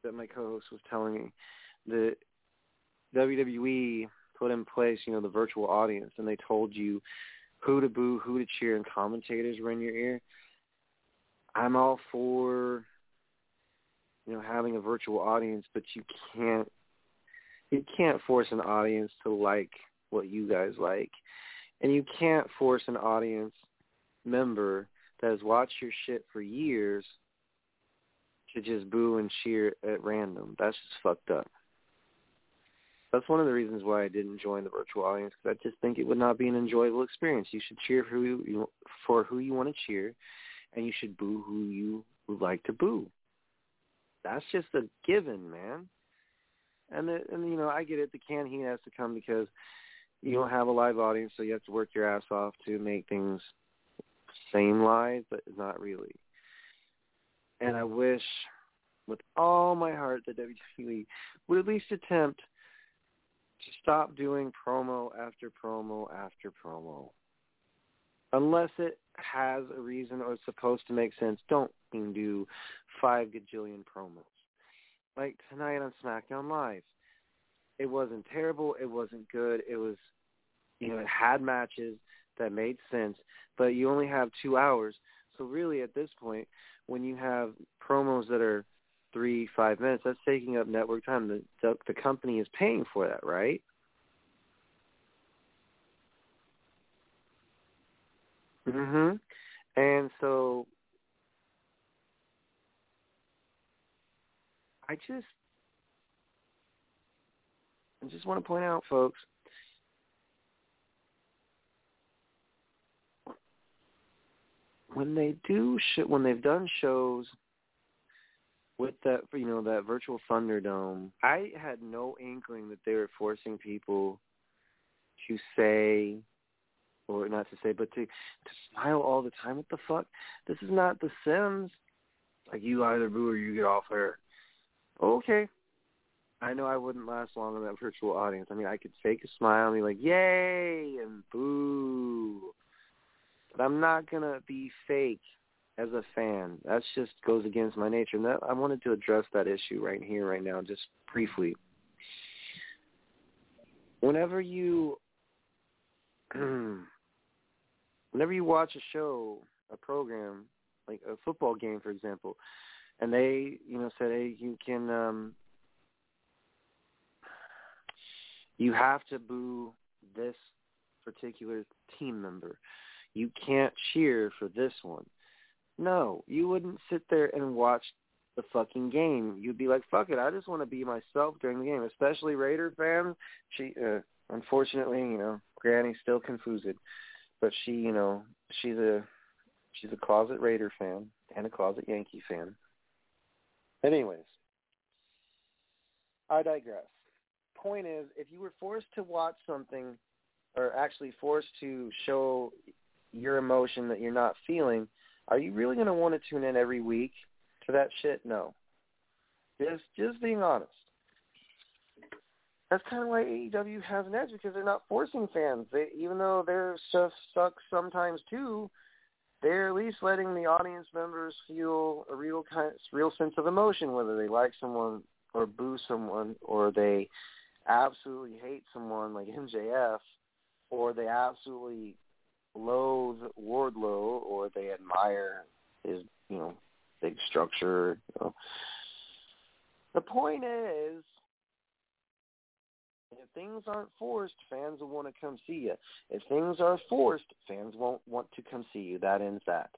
C: that my co-host was telling me. The WWE put in place, you know, the virtual audience, and they told you who to boo, who to cheer, and commentators were in your ear. I'm all for, you know, having a virtual audience, but you can't, you can't force an audience to like what you guys like, and you can't force an audience member that has watched your shit for years to just boo and cheer at random. That's just fucked up. That's one of the reasons why I didn't join the virtual audience because I just think it would not be an enjoyable experience. You should cheer for who you, for who you want to cheer, and you should boo who you would like to boo. That's just a given, man. And the, and you know I get it. The canned heat has to come because you don't have a live audience, so you have to work your ass off to make things seem live, but not really. And I wish with all my heart that WWE would at least attempt to stop doing promo after promo after promo. Unless it has a reason or is supposed to make sense, don't do five gajillion promos. Like tonight on SmackDown Live. It wasn't terrible. It wasn't good. It was, you know, it had matches that made sense, but you only have two hours. So really at this point, when you have promos that are three, five minutes, that's taking up network time. The, the, the company is paying for that, right? Mhm. And so I just I just want to point out folks when they do sh- when they've done shows with that you know that virtual Thunderdome, I had no inkling that they were forcing people to say or not to say, but to to smile all the time. What the fuck? This is not The Sims. Like you either boo or you get off air. Okay. I know I wouldn't last long in that virtual audience. I mean, I could fake a smile and be like, "Yay!" and boo, but I'm not gonna be fake as a fan. That just goes against my nature. And that, I wanted to address that issue right here, right now, just briefly. Whenever you whenever you watch a show, a program, like a football game, for example, and they, you know, said, hey, you can, um, you have to boo this particular team member. You can't cheer for this one. No, you wouldn't sit there and watch the fucking game. You'd be like, fuck it, I just want to be myself during the game. Especially Raider fans. She, uh, unfortunately, you know, Granny's still confused but she, you know, she's a she's a closet Raider fan and a closet Yankee fan. Anyways, I digress. Point is, if you were forced to watch something, or actually forced to show your emotion that you're not feeling, are you really going to want to tune in every week to that shit? No. Just, just being honest that's kind of why AEW has an edge because they're not forcing fans. They, even though their stuff sucks sometimes too, they're at least letting the audience members feel a real kind, real sense of emotion, whether they like someone or boo someone, or they absolutely hate someone like MJF, or they absolutely loathe Wardlow, or they admire his, you know, big structure. You know. The point is, if things aren't forced, fans will want to come see you. If things are forced, fans won't want to come see you. That ends that.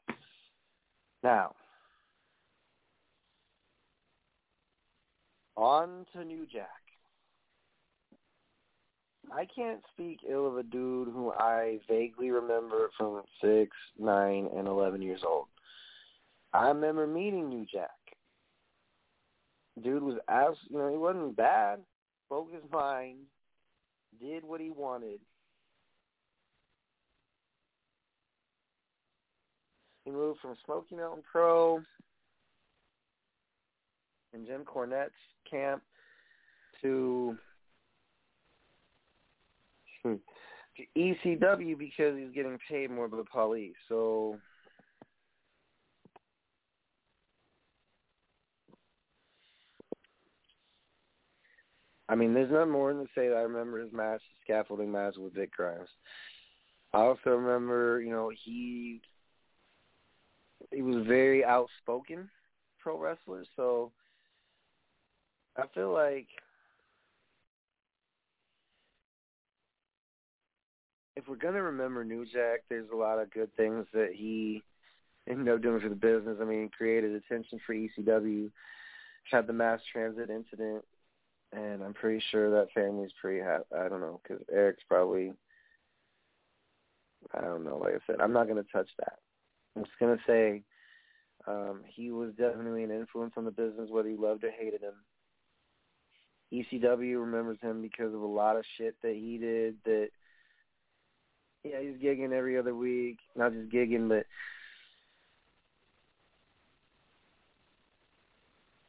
C: Now, On to New Jack. I can't speak ill of a dude who I vaguely remember from six, nine, and eleven years old. I remember meeting New Jack. Dude was abs you know, he wasn't bad. Spoke his mind, did what he wanted. He moved from Smoky Mountain Pro in Jim Cornette's camp to to ECW because he's getting paid more by the police. So I mean, there's nothing more than to say that I remember his match, the scaffolding match with Vic Grimes. I also remember, you know, he he was very outspoken pro wrestler, so I feel like if we're gonna remember New Jack, there's a lot of good things that he ended up doing for the business. I mean, he created attention for ECW, had the mass transit incident, and I'm pretty sure that family's pretty happy. I don't know because Eric's probably. I don't know. Like I said, I'm not gonna touch that. I'm just gonna say um, he was definitely an influence on the business, whether you loved or hated him. ECW remembers him because of a lot of shit that he did that yeah, he's gigging every other week. Not just gigging, but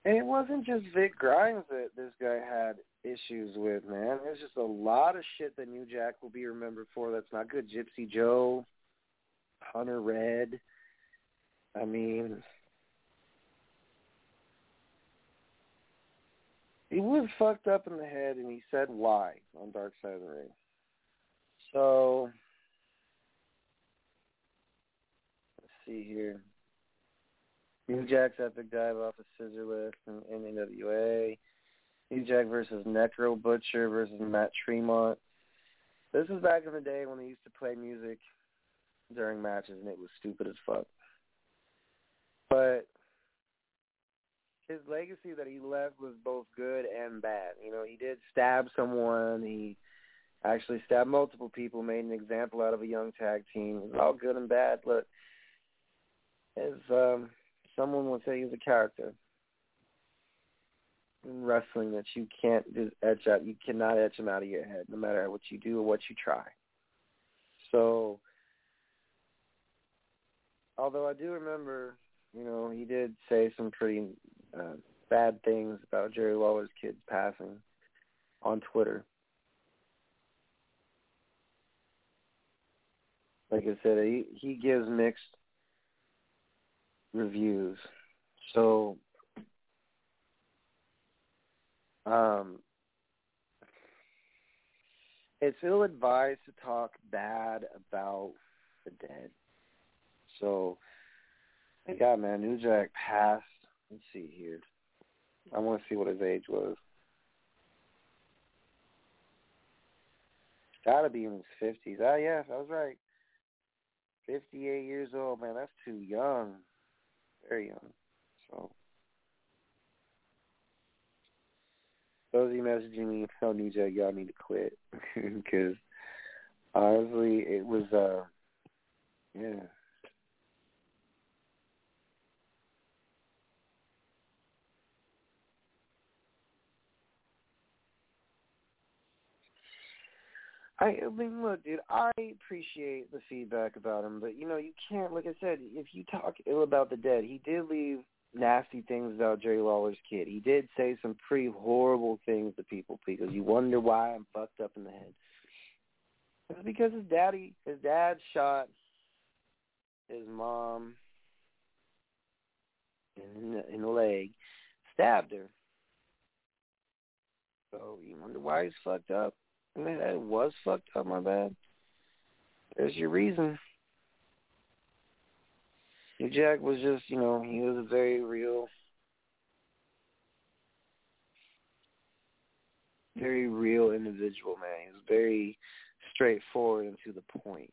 C: and it wasn't just Vic Grimes that this guy had issues with, man. There's just a lot of shit that New Jack will be remembered for that's not good. Gypsy Joe, Hunter Red. I mean, he was fucked up in the head, and he said why on Dark Side of the Ring. So let's see here. New Jack's epic dive off a scissor lift in, in NWA. New Jack versus Necro Butcher versus Matt Tremont. This was back in the day when they used to play music during matches, and it was stupid as fuck. But his legacy that he left was both good and bad. You know, he did stab someone. He actually stabbed multiple people, made an example out of a young tag team. It was all good and bad. Look, as um, someone would say, he's a character in wrestling that you can't just etch out. You cannot etch him out of your head, no matter what you do or what you try. So, although I do remember, you know, he did say some pretty uh, bad things about Jerry Lawler's kids passing on Twitter. Like I said, he he gives mixed reviews. So um it's ill advised to talk bad about the dead. So got man, New Jack passed let's see here. I wanna see what his age was. Gotta be in his fifties. Ah yes, I was right. Fifty eight years old, man, that's too young very young. So those of you messaging me, tell New Jack y'all need to quit because honestly, it was uh, yeah. I, I mean, look, dude, I appreciate the feedback about him, but you know, you can't. Like I said, if you talk ill about the dead, he did leave nasty things about Jerry Lawler's kid. He did say some pretty horrible things to people because you wonder why I'm fucked up in the head. It's because his daddy, his dad shot his mom in the, in the leg, stabbed her. So you wonder why he's fucked up. I mean, that was fucked up, my bad. There's your reason. Jack was just, you know, he was a very real, very real individual, man. He was very straightforward and to the point.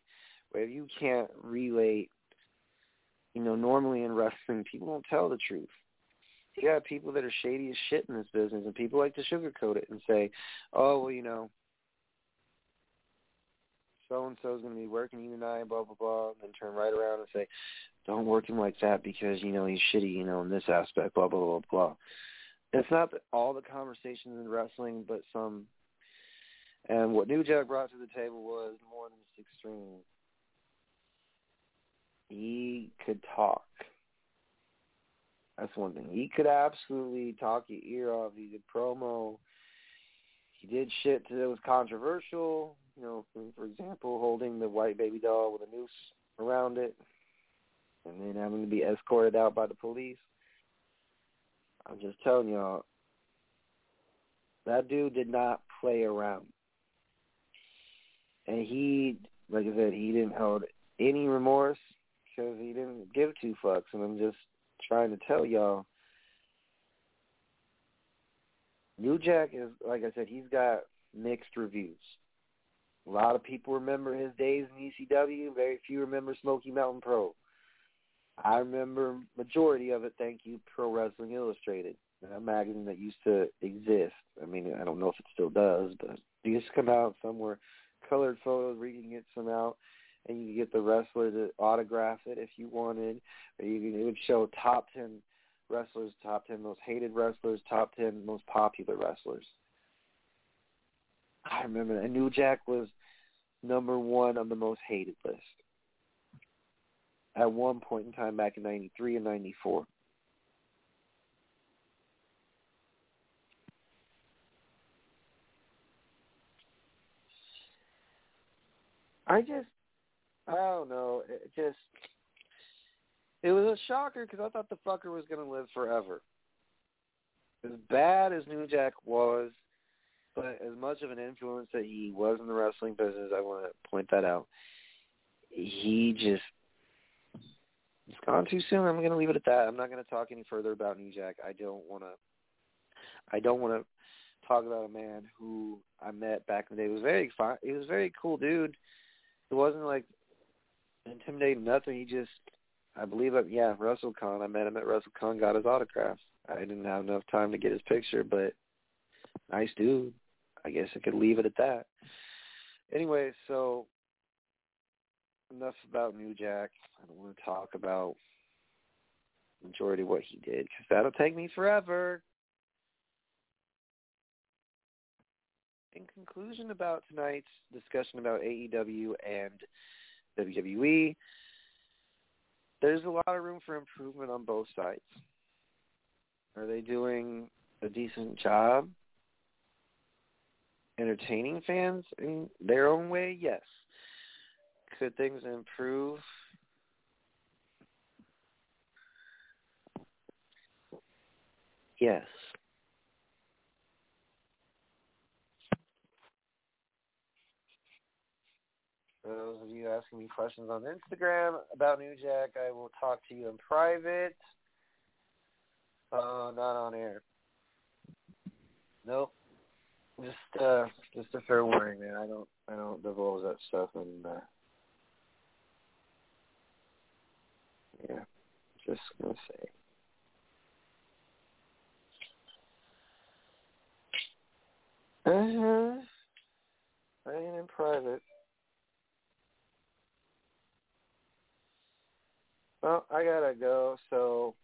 C: Where you can't relate, you know, normally in wrestling, people don't tell the truth. you got people that are shady as shit in this business, and people like to sugarcoat it and say, "Oh, well, you know, so and so is going to be working you tonight, blah blah blah," and then turn right around and say, "Don't work him like that because you know he's shitty, you know, in this aspect, blah blah blah blah." It's not all the conversations in wrestling, but some. And what New Jack brought to the table was more than just extreme. He could talk. That's one thing. He could absolutely talk your ear off. He did promo. He did shit that was controversial. You know, for, example, holding the white baby doll with a noose around it, and then having to be escorted out by the police. I'm just telling y'all, that dude did not play around. And he, like I said, he didn't hold any remorse because he didn't give two fucks. And I'm just trying to tell y'all, New Jack is, like I said, he's got mixed reviews. A lot of people remember his days in ECW. Very few remember Smoky Mountain Pro. I remember majority of it. Thank you, Pro Wrestling Illustrated, a magazine that used to exist. I mean, I don't know if it still does, but it used to come out somewhere, colored photos, reading it some out, and you could get the wrestler to autograph it if you wanted, or you could, it would show top ten wrestlers, top ten most hated wrestlers, top ten most popular wrestlers. I remember that. New Jack was number one on the most hated list at one point in time back in 93 and 94. I just, I don't know. It just, it was a shocker because I thought the fucker was going to live forever. As bad as New Jack was, but as much of an influence that he was in the wrestling business, I want to point that out. He just it's gone too soon. I'm going to leave it at that. I'm not going to talk any further about New Jack. I don't want to. I don't want to talk about a man who I met back in the day. He was very fine. He was a very cool dude. It wasn't like intimidating nothing. He just, I believe, it, yeah, WrestleCon. I met him at WrestleCon. Got his autograph. I didn't have enough time to get his picture, but nice dude. I guess I could leave it at that. Anyway, so enough about New Jack. I don't want to talk about majority of what he did because that'll take me forever. In conclusion about tonight's discussion about AEW and WWE, there's a lot of room for improvement on both sides. Are they doing a decent job entertaining fans in their own way? Yes. Could things improve? Yes. For those of you asking me questions on Instagram about New Jack, I will talk to you in private. Uh, not on air. Nope. Just uh just a fair warning, man. I don't I don't divulge that stuff and uh Yeah, just gonna say. Uh-huh. I ain't in private. Well, I gotta go, so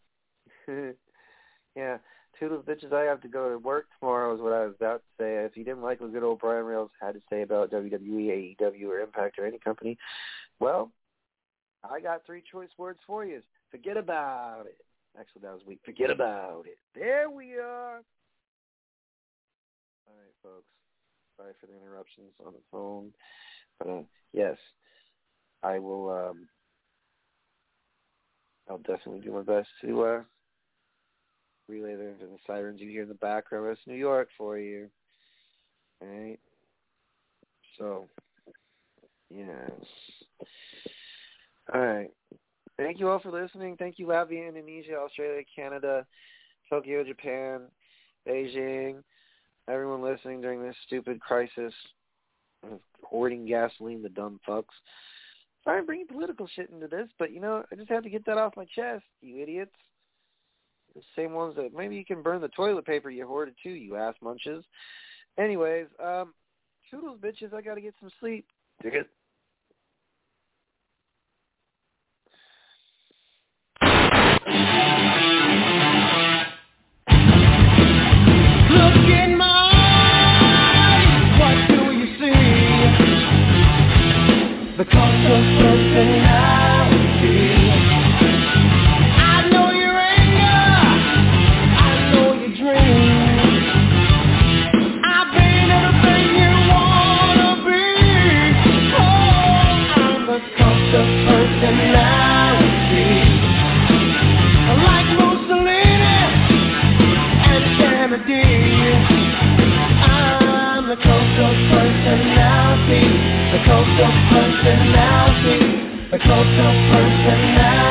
C: yeah. Toodles bitches, I have to go to work tomorrow is what I was about to say. If you didn't like what good old Brian Rails had to say about WWE, AEW, or Impact or any company, well, I got three choice words for you. Forget about it. Actually, that was weak. Forget about it. There we are. All right, folks. Sorry for the interruptions on the phone. But uh, yes, I will. Um, I'll definitely do my best to uh, relay there the, the sirens you hear in the background. It's New York for you. All right. So, yes. All right. Thank you all for listening. Thank you, Latvia, Indonesia, Australia, Canada, Tokyo, Japan, Beijing, everyone listening during this stupid crisis of hoarding gasoline, the dumb fucks. Sorry I'm bringing political shit into this, but, you know, I just have to get that off my chest, you idiots. The same ones that maybe you can burn the toilet paper you hoarded too, you ass munches. Anyways, um, toodles, bitches. I gotta get some sleep. Dig it. The cost of something personality, a cult of personality.